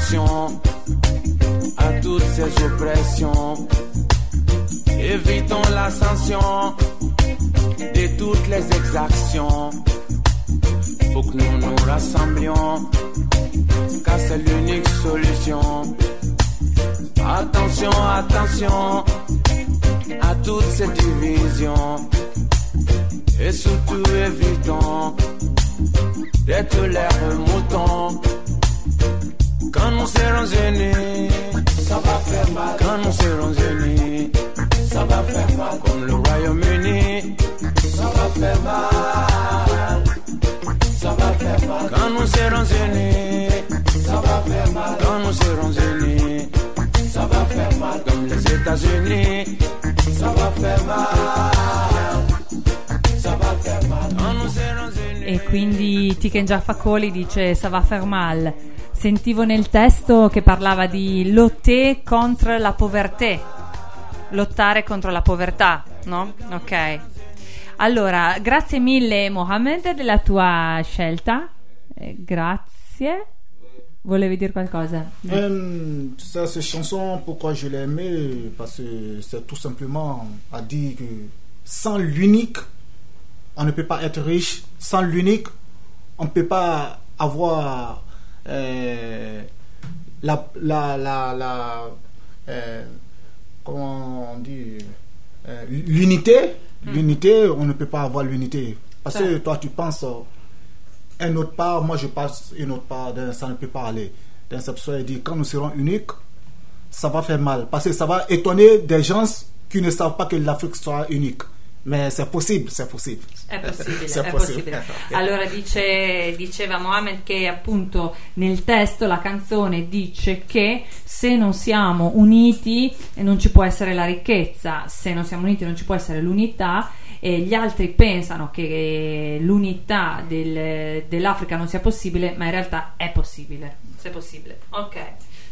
M: Attention à toutes ces oppressions. Évitons la sanction de toutes les exactions. Faut que nous nous rassemblions, car c'est l'unique solution. Attention, attention à toutes ces divisions. Et surtout évitons d'être l'air mouton. Quand nous serons unis,
K: Ça va faire mal.
M: quand nous serons unis,
K: Ça va faire mal.
M: comme le Royaume-Uni,
K: Ça va faire mal. Ça va faire mal.
M: quand nous serons unis,
K: Ça va faire mal.
M: quand nous serons unis,
K: Ça va faire mal.
M: comme les États-Unis,
K: Ça va faire mal.
A: E quindi Tiken dice ça va faire mal. Sentivo nel testo che parlava di lotte contro la povertà. Lottare contro la povertà, no? Ok. Allora, grazie mille Mohamed della tua scelta. Eh, grazie. Volevi dire qualcosa?
C: Euh, ça, cette chanson, pourquoi je l'ai aimée Parce que c'est tout simplement à dire que sans l'unique, on ne peut pas être riche. Sans l'unique, on ne peut pas avoir euh, la, la, la, la euh, comment on dit euh, l'unité. L'unité, on ne peut pas avoir l'unité. Parce que toi, tu penses un autre part, moi je passe une autre part, ça ne peut pas aller. Pour ça qu'il dit quand nous serons uniques, ça va faire mal. Parce que ça va étonner des gens qui ne savent pas que l'Afrique sera unique. C'est possible, c'est possible.
A: È possibile,
C: C'est
A: è
C: possible.
A: possibile. (laughs) Allora dice, diceva Mohammed che appunto nel testo la canzone dice che se non siamo uniti eh, non ci può essere la ricchezza, se non siamo uniti non ci può essere l'unità e gli altri pensano che l'unità del- dell'Africa non sia possibile, ma in realtà è possibile. Se è possibile. Ok.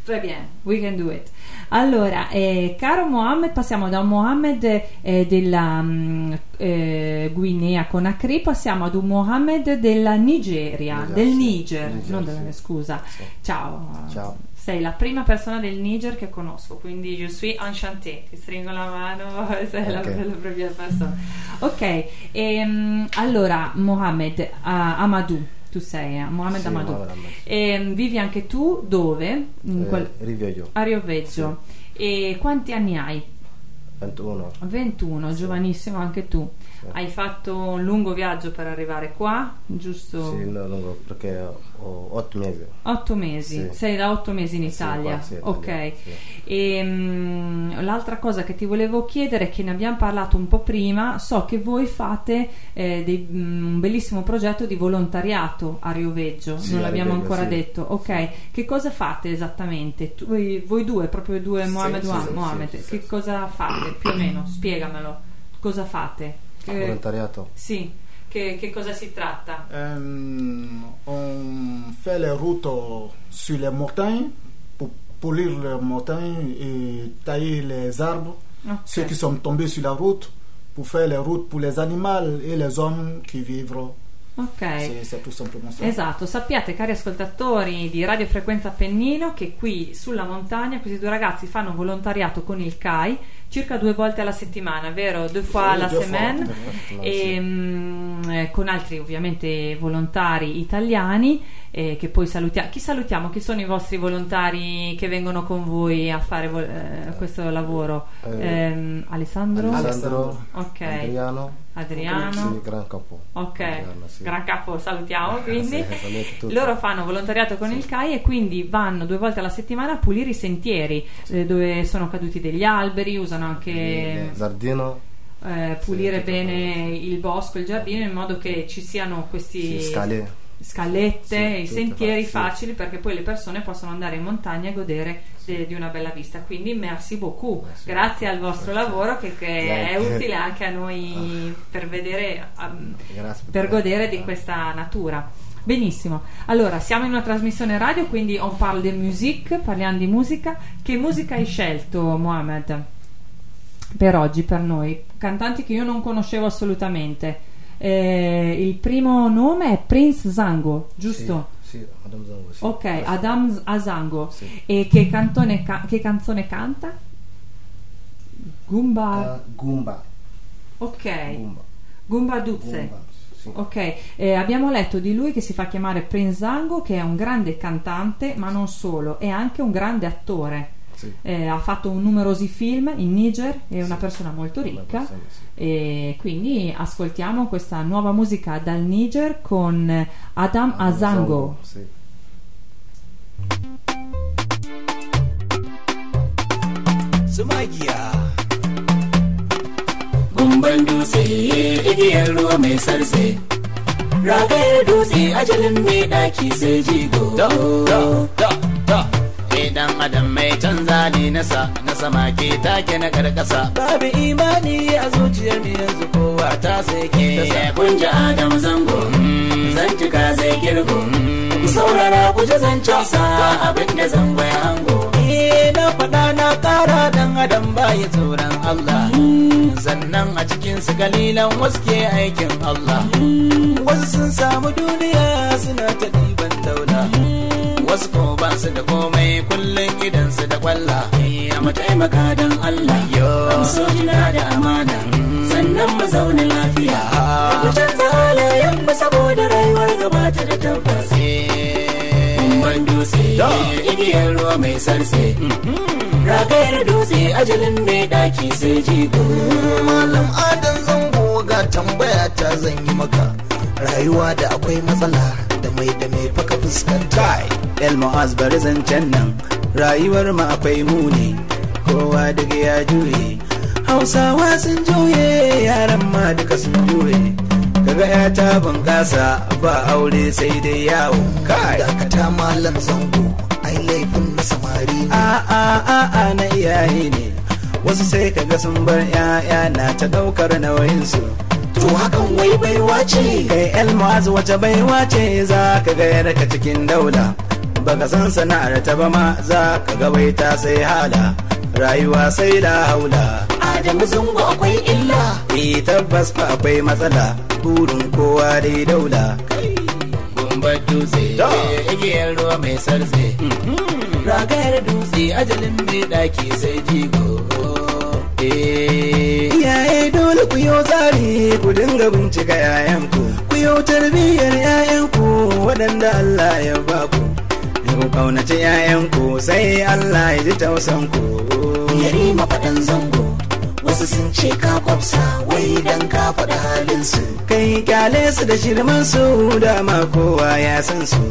A: Très bien, we can do it. Allora, eh, caro Mohammed, passiamo da un Mohammed eh, della mm, eh, Guinea Conakry, passiamo ad un Mohammed della Nigeria,
D: Niger,
A: del
D: sì.
A: Niger,
D: Niger,
A: non
D: sì.
A: del- scusa.
D: Sì.
A: Ciao.
D: Ciao.
A: Sei la prima persona del Niger che conosco, quindi je suis enchanté. Ti stringo la mano, (laughs) sei la,
D: Ok.
A: la prima persona. Ok, ehm, allora Mohammed ah, Amadou, Tu sei a Mohamed
D: Sì,
A: Amadou. E mm, vivi anche tu dove? In
D: Eh, Rivieggio.
A: A Rio Veggio. E quanti anni hai?
D: 21.
A: 21, giovanissimo anche tu. Hai fatto un lungo viaggio per arrivare qua, giusto?
D: Sì, no, lungo, perché ho 8 mesi.
A: Otto mesi,
D: Sì.
A: sei da otto mesi in
D: Sì,
A: Italia.
D: qua, sì,
A: ok.
D: Italia, sì.
A: E, mm, l'altra cosa che ti volevo chiedere, che ne abbiamo parlato un po' prima, so che voi fate eh, dei- mm, un bellissimo progetto di volontariato a Rio Veggio,
D: Sì,
A: non l'abbiamo
D: Rio Veggio,
A: ancora
D: sì.
A: detto. Ok, che cosa fate esattamente? Tu- voi, voi due, proprio due,
D: Sì,
A: Mohamed
D: sì, sì,
A: Mohamed,
D: sì,
A: che
D: sì.
A: cosa fate più o meno? Spiegamelo. Cosa fate? Che-
D: Volontariato.
A: sì, che, che cosa si tratta?
C: Euh, on fait les routes euh, sur les montagnes pour polir les montagnes et tailler les arbres,
A: Ok.
C: ceux qui sont tombés sur la route, pour faire les routes pour les animaux et les hommes qui vivent.
A: Ok. Esatto, sappiate cari ascoltatori di Radio Frequenza Appennino che qui sulla montagna questi due ragazzi fanno volontariato con il CAI circa due volte alla settimana, vero? Deux fois
C: Sì,
A: la
C: due
A: semaine. e mm, eh, con altri ovviamente volontari italiani eh, che poi salutiamo. Chi salutiamo? Chi sono i vostri volontari che vengono con voi a fare vo- eh, questo lavoro?
D: Eh,
A: Ehm, Alessandro?
D: Alessandro,
A: Ok.
D: Adriano,
A: Adriano?
D: Sì, Gran Capo.
A: Ok,
D: Adriano, sì.
A: gran capo, salutiamo quindi.
D: Sì.
A: Loro fanno volontariato con il CAI e quindi vanno due volte alla settimana a pulire i sentieri eh, dove sono caduti degli alberi, usano anche
D: Giardino,
A: eh, pulire bene il bosco, il giardino in modo che ci siano questi
D: sì, scale.
A: Scalette,
D: Sì,
A: i sentieri
D: fa- sì.
A: facili perché poi le persone possono andare in montagna e godere de- di una bella vista. Quindi merci beaucoup,
D: Merci.
A: grazie al vostro lavoro che, che è utile anche a noi per vedere, um, per godere di questa natura. Benissimo, allora siamo in una trasmissione radio, quindi on parle de musique, parliamo di musica. Che musica hai scelto, Mohamed, per oggi, per noi? Cantanti che io non conoscevo assolutamente. Eh, il primo nome è Prince Zango, giusto?
D: Sì, sì, Adam Zango, sì.
A: Ok, Adam Azango.
D: Sì.
A: E che, cantone ca- che canzone canta? Gumba.
D: Ah, Gumba.
A: ok,
D: Gumba.
A: Gumba Duzze.
D: Gumba.
A: Ok, eh, abbiamo letto di lui che si fa chiamare Prince Zango, che è un grande cantante, ma non solo, è anche un grande attore.
D: Sì.
A: Eh, ha fatto numerosi film in Niger, è una
D: Sì.
A: persona molto ricca.
D: persona, sì.
A: E quindi ascoltiamo questa nuova musica dal Niger con Adam
D: Adam
A: Azango.
N: Gumban dutse igiyar ruwa mai sarse Ragayar dutse ajalin mai daki sai jigo Da, da, da, da Idan adam mai canza ne nasa na sama ke take na karkasa. Babu imani a zuciyar mu yanzu kowa ta sai ke Kun ji adam zango. Zantuka zai girgo Ku saurara ku ji zancen sa abin da zango ya hango. Eh, na faɗa na ƙara dan adam baya tsoron Allah. Sannan a cikin su kalilan wasu ke aikin Allah. Wasu sun samu duniya suna ta daula wasu ko ba su da komai kullum idan su da kwalla. A mataimaka don Allah. Yo. Sojina da amana. Sannan mu zauna lafiya. Mu canza halayen mu saboda rayuwar gabata da tabbas. Kumban dutse igiyar ruwa mai sarse. Ragayar dutse ajalin mai daki sai jigo.
O: Malam Adam zango ga tambaya ta zan yi maka. Rayuwa da akwai matsala. Da mai da mai faka fuskanta.
N: El mu'az bari zancen nan rayuwar mu akwai muni. Kowa daga ya juye hausawa sun juye yaran ma duka sun juye kaga ya ta bunƙasa ba aure sai dai yawo. Kai!
O: Dakata malam zango ai laifin na samari ne.
N: A a a a na iyaye ne. Wasu sai kaga sun bar 'ya'ya na ta ɗaukar nauyinsu.
O: To hakan wai baiwa ce.
N: Kai el mu'az wace baiwa ce. Za ka ga yarka cikin daula. Baka san sana'ar ta ba ma za ka ga wai ta sai hala. Rayuwa sai da haula.
O: Adamu zango akwai illa.
N: Eh tabbas fa akwai matsala. Burin kowa dai daula.
P: Gumbar dutse igiyar ruwa mai sarse. Ragayar dutse ajalin mai daki sai jigo. Eh.
N: Iyaye dole ku yi tsari ku dinga bincika yayanku. Ku yi tarbiyyar yayanku waɗanda Allah ya baku ku. Kaunaci 'ya'yanku sai Allah ya ji tausan ku.
M: Yari mafaɗan zango wasu sun ce ka kwafsa wai dan ka faɗa halin su
N: kai ƙyale su da shirman su dama kowa ya san su.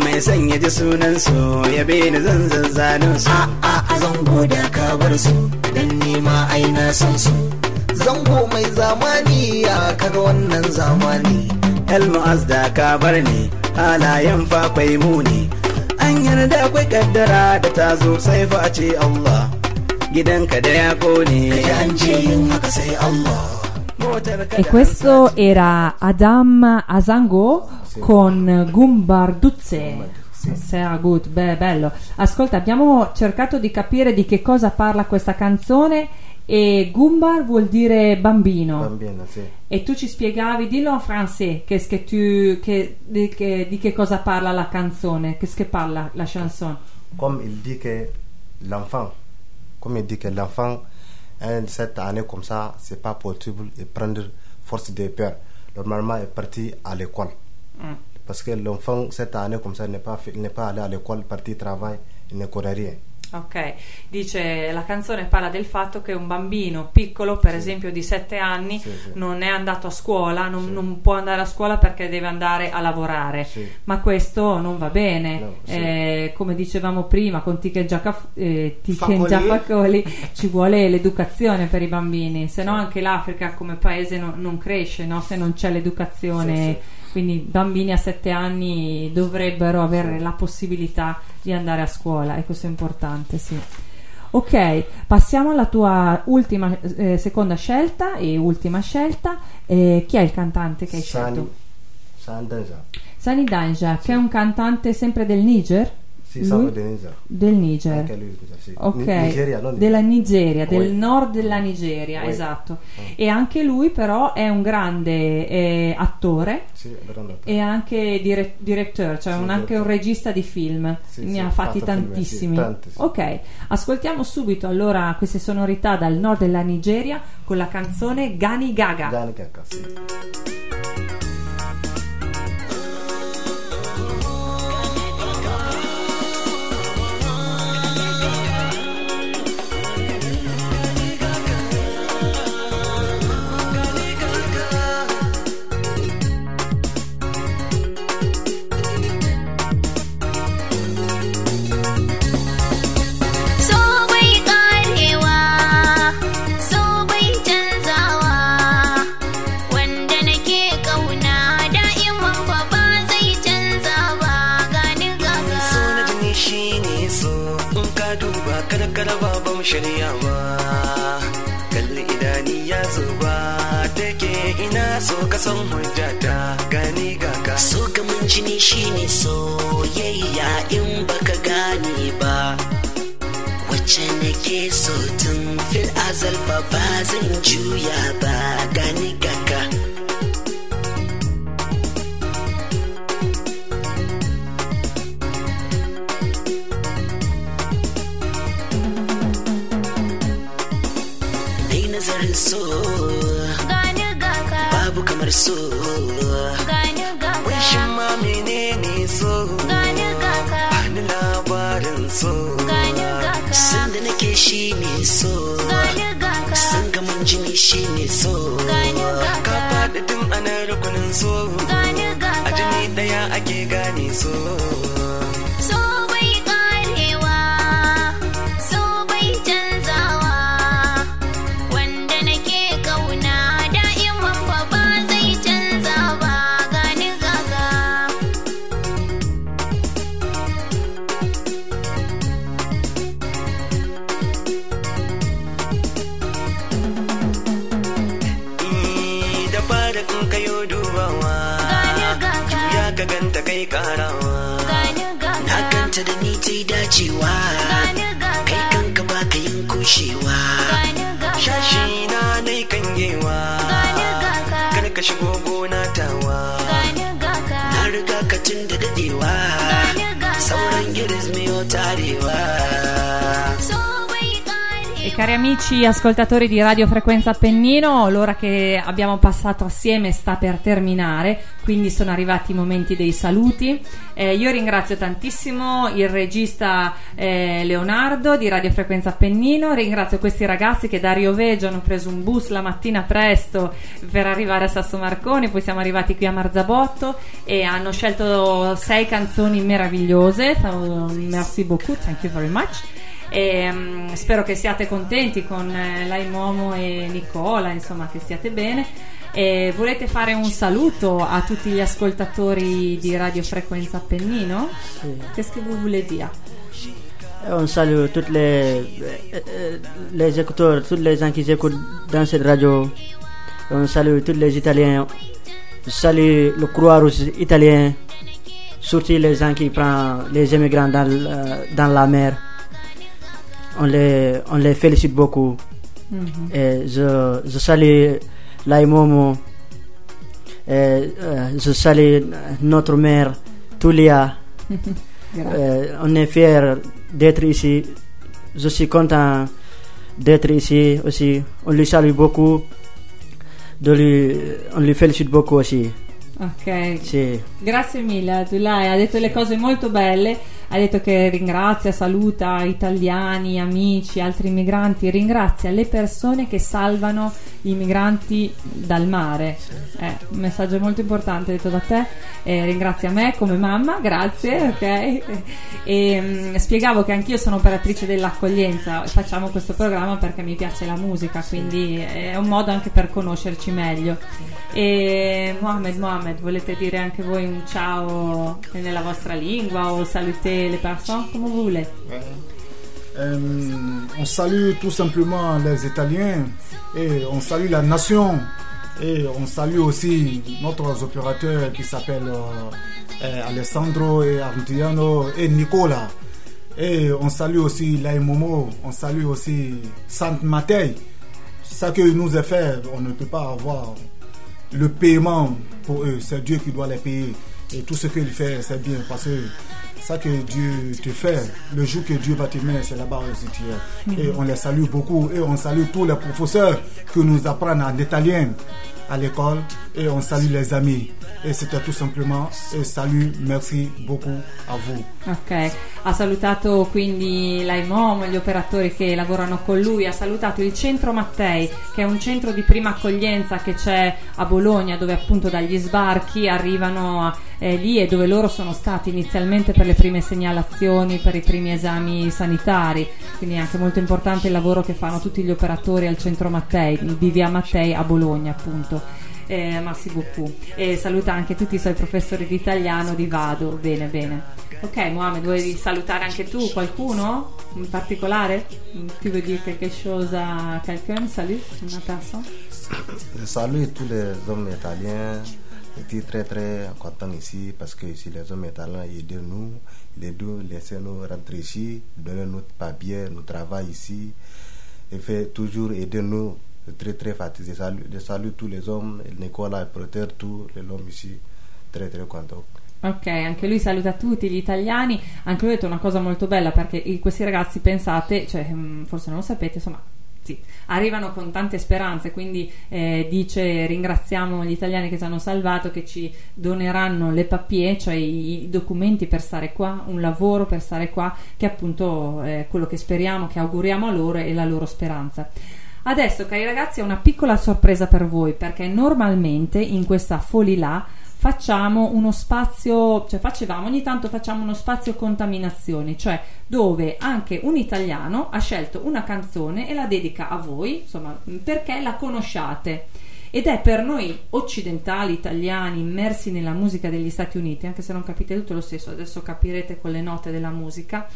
N: Mai son ya ji sunan su ya bi ni zan zanzanin su.
M: A a zango da ka bar su dan nema ai na san su. Zango mai zamani ya kaga wannan zamani.
N: Elmas da ka bar ni halayen fa kwai muni. An yarda akwai kaddara da ta zo sai fa a ce Allah. Gidanka da ya kone.
A: E questo era Adam Azango con Gumbarduzze. Sehr gut, beh, bello. Ascolta, abbiamo cercato di capire di che cosa parla questa canzone e Gumbar vuol dire bambino.
D: Bambino, sì.
A: E tu ci spiegavi, dillo in francese, qu'est-ce que tu, che, di, che, di che cosa parla la canzone, qu'est-ce che parla la chanson.
D: Comme il dit que l'enfant, comme il dit que l'enfant, cette année comme ça, c'est pas possible de prendre force de peur. Normalement, il est parti à l'école.
A: Mm.
D: Parce que l'enfant, cette année comme ça, n'est pas, il n'est pas allé à l'école, parti travail, il ne connaît rien.
A: Ok, dice la canzone parla del fatto che un bambino piccolo, per esempio di 7 anni,
D: Sì, sì.
A: non è andato a scuola, non, non può andare a scuola perché deve andare a lavorare.
D: Sì.
A: Ma questo non va bene.
D: No, sì.
A: Eh, come dicevamo prima, con Tiken eh. Giafacoli (laughs) ci vuole l'educazione per i bambini, se no anche l'Africa come paese non, non cresce no? se non c'è l'educazione. Quindi bambini a 7 anni dovrebbero avere la possibilità di andare a scuola e questo è importante, sì. Ok, passiamo alla tua ultima, eh, seconda scelta e ultima scelta. Eh, chi è il cantante che hai
D: Sani,
A: scelto?
D: Sani Danja.
A: Sani Danja, che è un cantante sempre del Niger?
D: Sì, sempre del Niger.
A: Del Niger.
D: Anche lui, sì.
A: Ok,
D: Ni- Nigeria, non
A: della
D: Nigeria.
A: Nigeria, del
D: Oui.
A: nord della Nigeria,
D: Oui.
A: esatto. E anche lui però è un grande eh, attore
D: Sì,
A: e anche dire- director, cioè
D: Sì,
A: un- anche
D: direttore.
A: un regista di film.
D: Sì,
A: ne ha fatti
D: film,
A: tantissimi.
D: sì, tanti.
A: Ok, ascoltiamo subito allora queste sonorità dal nord della Nigeria con la canzone Gani Gaga.
D: Gani Kaka, sì.
Q: Shirya ba kalli idani ya zuba take ina so ka san hujjata. Gani gaka
M: so gamin jini shine soyayya in baka gane ba. Wacce nake so tun fil azal ba zan juya ba. Gani so
R: gani
Q: wai shin
R: gaga,
Q: ma menene so
R: gani gaga,
Q: labarin so
R: gani gaga,
M: san da nake shi ne so
R: gani gaga,
M: san gamin jini shi ne so
R: gani
Q: ka.
R: Gaga,
Q: faɗi tun ana rukunin so
R: gani
Q: a
R: gaga.
Q: jini ɗaya ake gane So
A: cari amici ascoltatori di Radio Frequenza Appennino, l'ora che abbiamo passato assieme sta per terminare, quindi sono arrivati i momenti dei saluti. Eh, io ringrazio tantissimo il regista eh, Leonardo di Radio Frequenza Appennino, ringrazio questi ragazzi che da Rio Veggio hanno preso un bus la mattina presto per arrivare a Sasso Marconi, poi siamo arrivati qui a Marzabotto e hanno scelto sei canzoni meravigliose. Merci beaucoup, thank you very much. E, mm, spero che siate contenti con eh, Lai Momo e Nicola, insomma che stiate bene. E volete fare un saluto a tutti gli ascoltatori di Radio Frequenza Appennino?
B: Sì.
A: Qu'est-ce que vous voulez dire?
B: Et on salue toutes les, euh, euh, les écouteurs, tous les gens qui écoutent dans cette radio. Et on salue tous les Italiens. Je salue le Croix-Rouge italien, surtout les gens qui prennent les immigrants dans, euh, dans la mer. On les, on les félicite beaucoup.
A: Mhm.
B: Et je, je salue Laimomo. Et euh, je salue notre mère, Tulia. (laughs) Euh, on est fiers d'être ici. Je suis content d'être ici aussi. On lui salue beaucoup. De lui, on lui félicite beaucoup aussi.
A: Ok,
B: Sì.
A: Grazie mille, Abdullah, ha detto le cose molto belle, ha detto che ringrazia, saluta italiani, amici, altri immigranti, ringrazia le persone che salvano i migranti dal mare. È un messaggio molto importante detto da te, Eh, ringrazia me come mamma, grazie, ok? E mm, spiegavo che anch'io sono operatrice dell'accoglienza, facciamo questo programma perché mi piace la musica, quindi è un modo anche per conoscerci meglio. E Mohamed, Mohamed, volete dire anche voi un ciao nella vostra lingua o salutare le persone come vous voulez?
C: Euh, on salue tout simplement les Italiens et on salue la nation et on salue aussi notre opérateur qui s'appelle euh, euh, Alessandro et Ardiano et Nicolas. Et on salue aussi Laimomo, on salue aussi Sainte Matei. Ça que nous a fait, on ne peut pas avoir le paiement pour eux. C'est Dieu qui doit les payer. Et tout ce qu'il fait, c'est bien parce que ça que Dieu te fait, le jour que Dieu va te mettre, c'est là-bas aussi tu es. Et on les salue beaucoup. Et on salue tous les professeurs qui nous apprennent en italien à l'école. Et on salue les amis. Et c'était tout simplement. Salut, merci beaucoup à vous.
A: Ok, ha salutato quindi l'AIMOM, gli operatori che lavorano con lui, ha salutato il centro Mattei, che è un centro di prima accoglienza che c'è a Bologna, dove appunto dagli sbarchi arrivano eh, lì e dove loro sono stati inizialmente per le prime segnalazioni, per i primi esami sanitari. Quindi è anche molto importante il lavoro che fanno tutti gli operatori al centro Mattei, di via Mattei a Bologna appunto. Eh, merci beaucoup. E saluta anche tutti i suoi professori di italiano di Vado. Bene, bene. Ok, Mohamed, vuoi salutare anche tu qualcuno in particolare? Tu vuoi dire quelque chose a quelqu'un? Salut, personne?
D: Je salue tous les hommes italiens. J'étais très très content ici parce que ici les hommes italiens ils aident nous, ils nous, laissent nous rentrer ici, donner notre papier, nous travaillons ici et fait toujours aider nous. Très très fatigué. Je salue, je salue tous les hommes, Nicolas, le protège tous les hommes ici. Très très content.
A: Ok, anche lui saluta tutti gli italiani. Anche lui ha detto una cosa molto bella perché questi ragazzi, pensate, cioè, mm, forse non lo sapete, insomma, sì, arrivano con tante speranze. Quindi eh, dice: Ringraziamo gli italiani che ci hanno salvato, che ci doneranno le papier, cioè i, documenti per stare qua, un lavoro per stare qua, che appunto è quello che speriamo, che auguriamo a loro e la loro speranza. Adesso, cari ragazzi, ho una piccola sorpresa per voi perché normalmente in questa Folilà facciamo uno spazio, cioè facevamo ogni tanto facciamo uno spazio contaminazioni, cioè dove anche un italiano ha scelto una canzone e la dedica a voi, insomma, perché la conosciate. Ed è per noi occidentali, italiani, immersi nella musica degli Stati Uniti, anche se non capite tutto lo stesso, adesso capirete con le note della musica,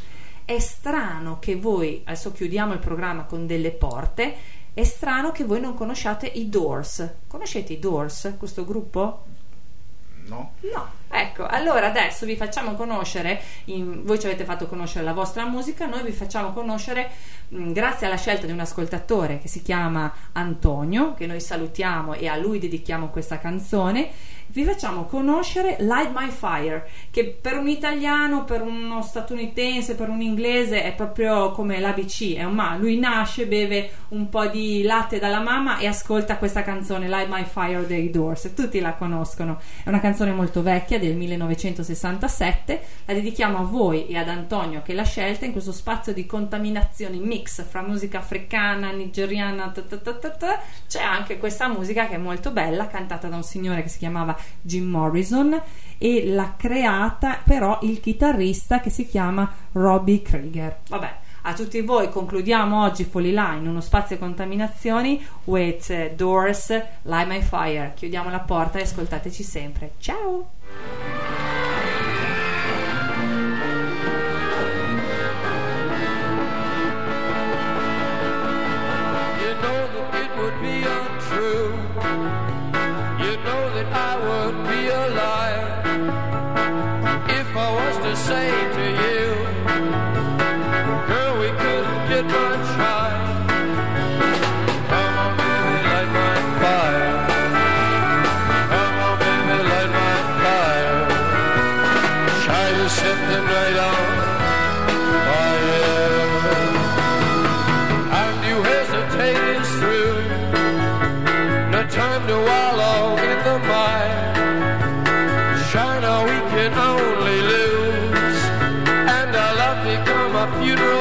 A: è strano che voi, adesso chiudiamo il programma con delle porte, è strano che voi non conosciate i Doors. Conoscete i Doors, questo gruppo?
C: No.
A: No, Ecco, allora adesso vi facciamo conoscere, in- voi ci avete fatto conoscere la vostra musica, noi vi facciamo conoscere, mh, grazie alla scelta di un ascoltatore che si chiama Antonio, che noi salutiamo e a lui dedichiamo questa canzone, vi facciamo conoscere Light My Fire, che per un italiano, per uno statunitense, per un inglese è proprio come l'ABC, è un ma. Lui nasce, beve un po' di latte dalla mamma e ascolta questa canzone Light My Fire dei Doors, tutti la conoscono. È una canzone molto vecchia del 1967, la dedichiamo a voi e ad Antonio che l'ha scelta in questo spazio di contaminazioni mix fra musica africana, nigeriana, ta ta ta. c'è anche questa musica che è molto bella, cantata da un signore che si chiamava Jim Morrison e l'ha creata però il chitarrista che si chiama Robbie Krieger. Vabbè, a tutti voi concludiamo oggi Folilà in uno spazio contaminazioni with eh, Doors Light My Fire. Chiudiamo la porta e ascoltateci sempre. Ciao!
S: If I was to say to you, funeral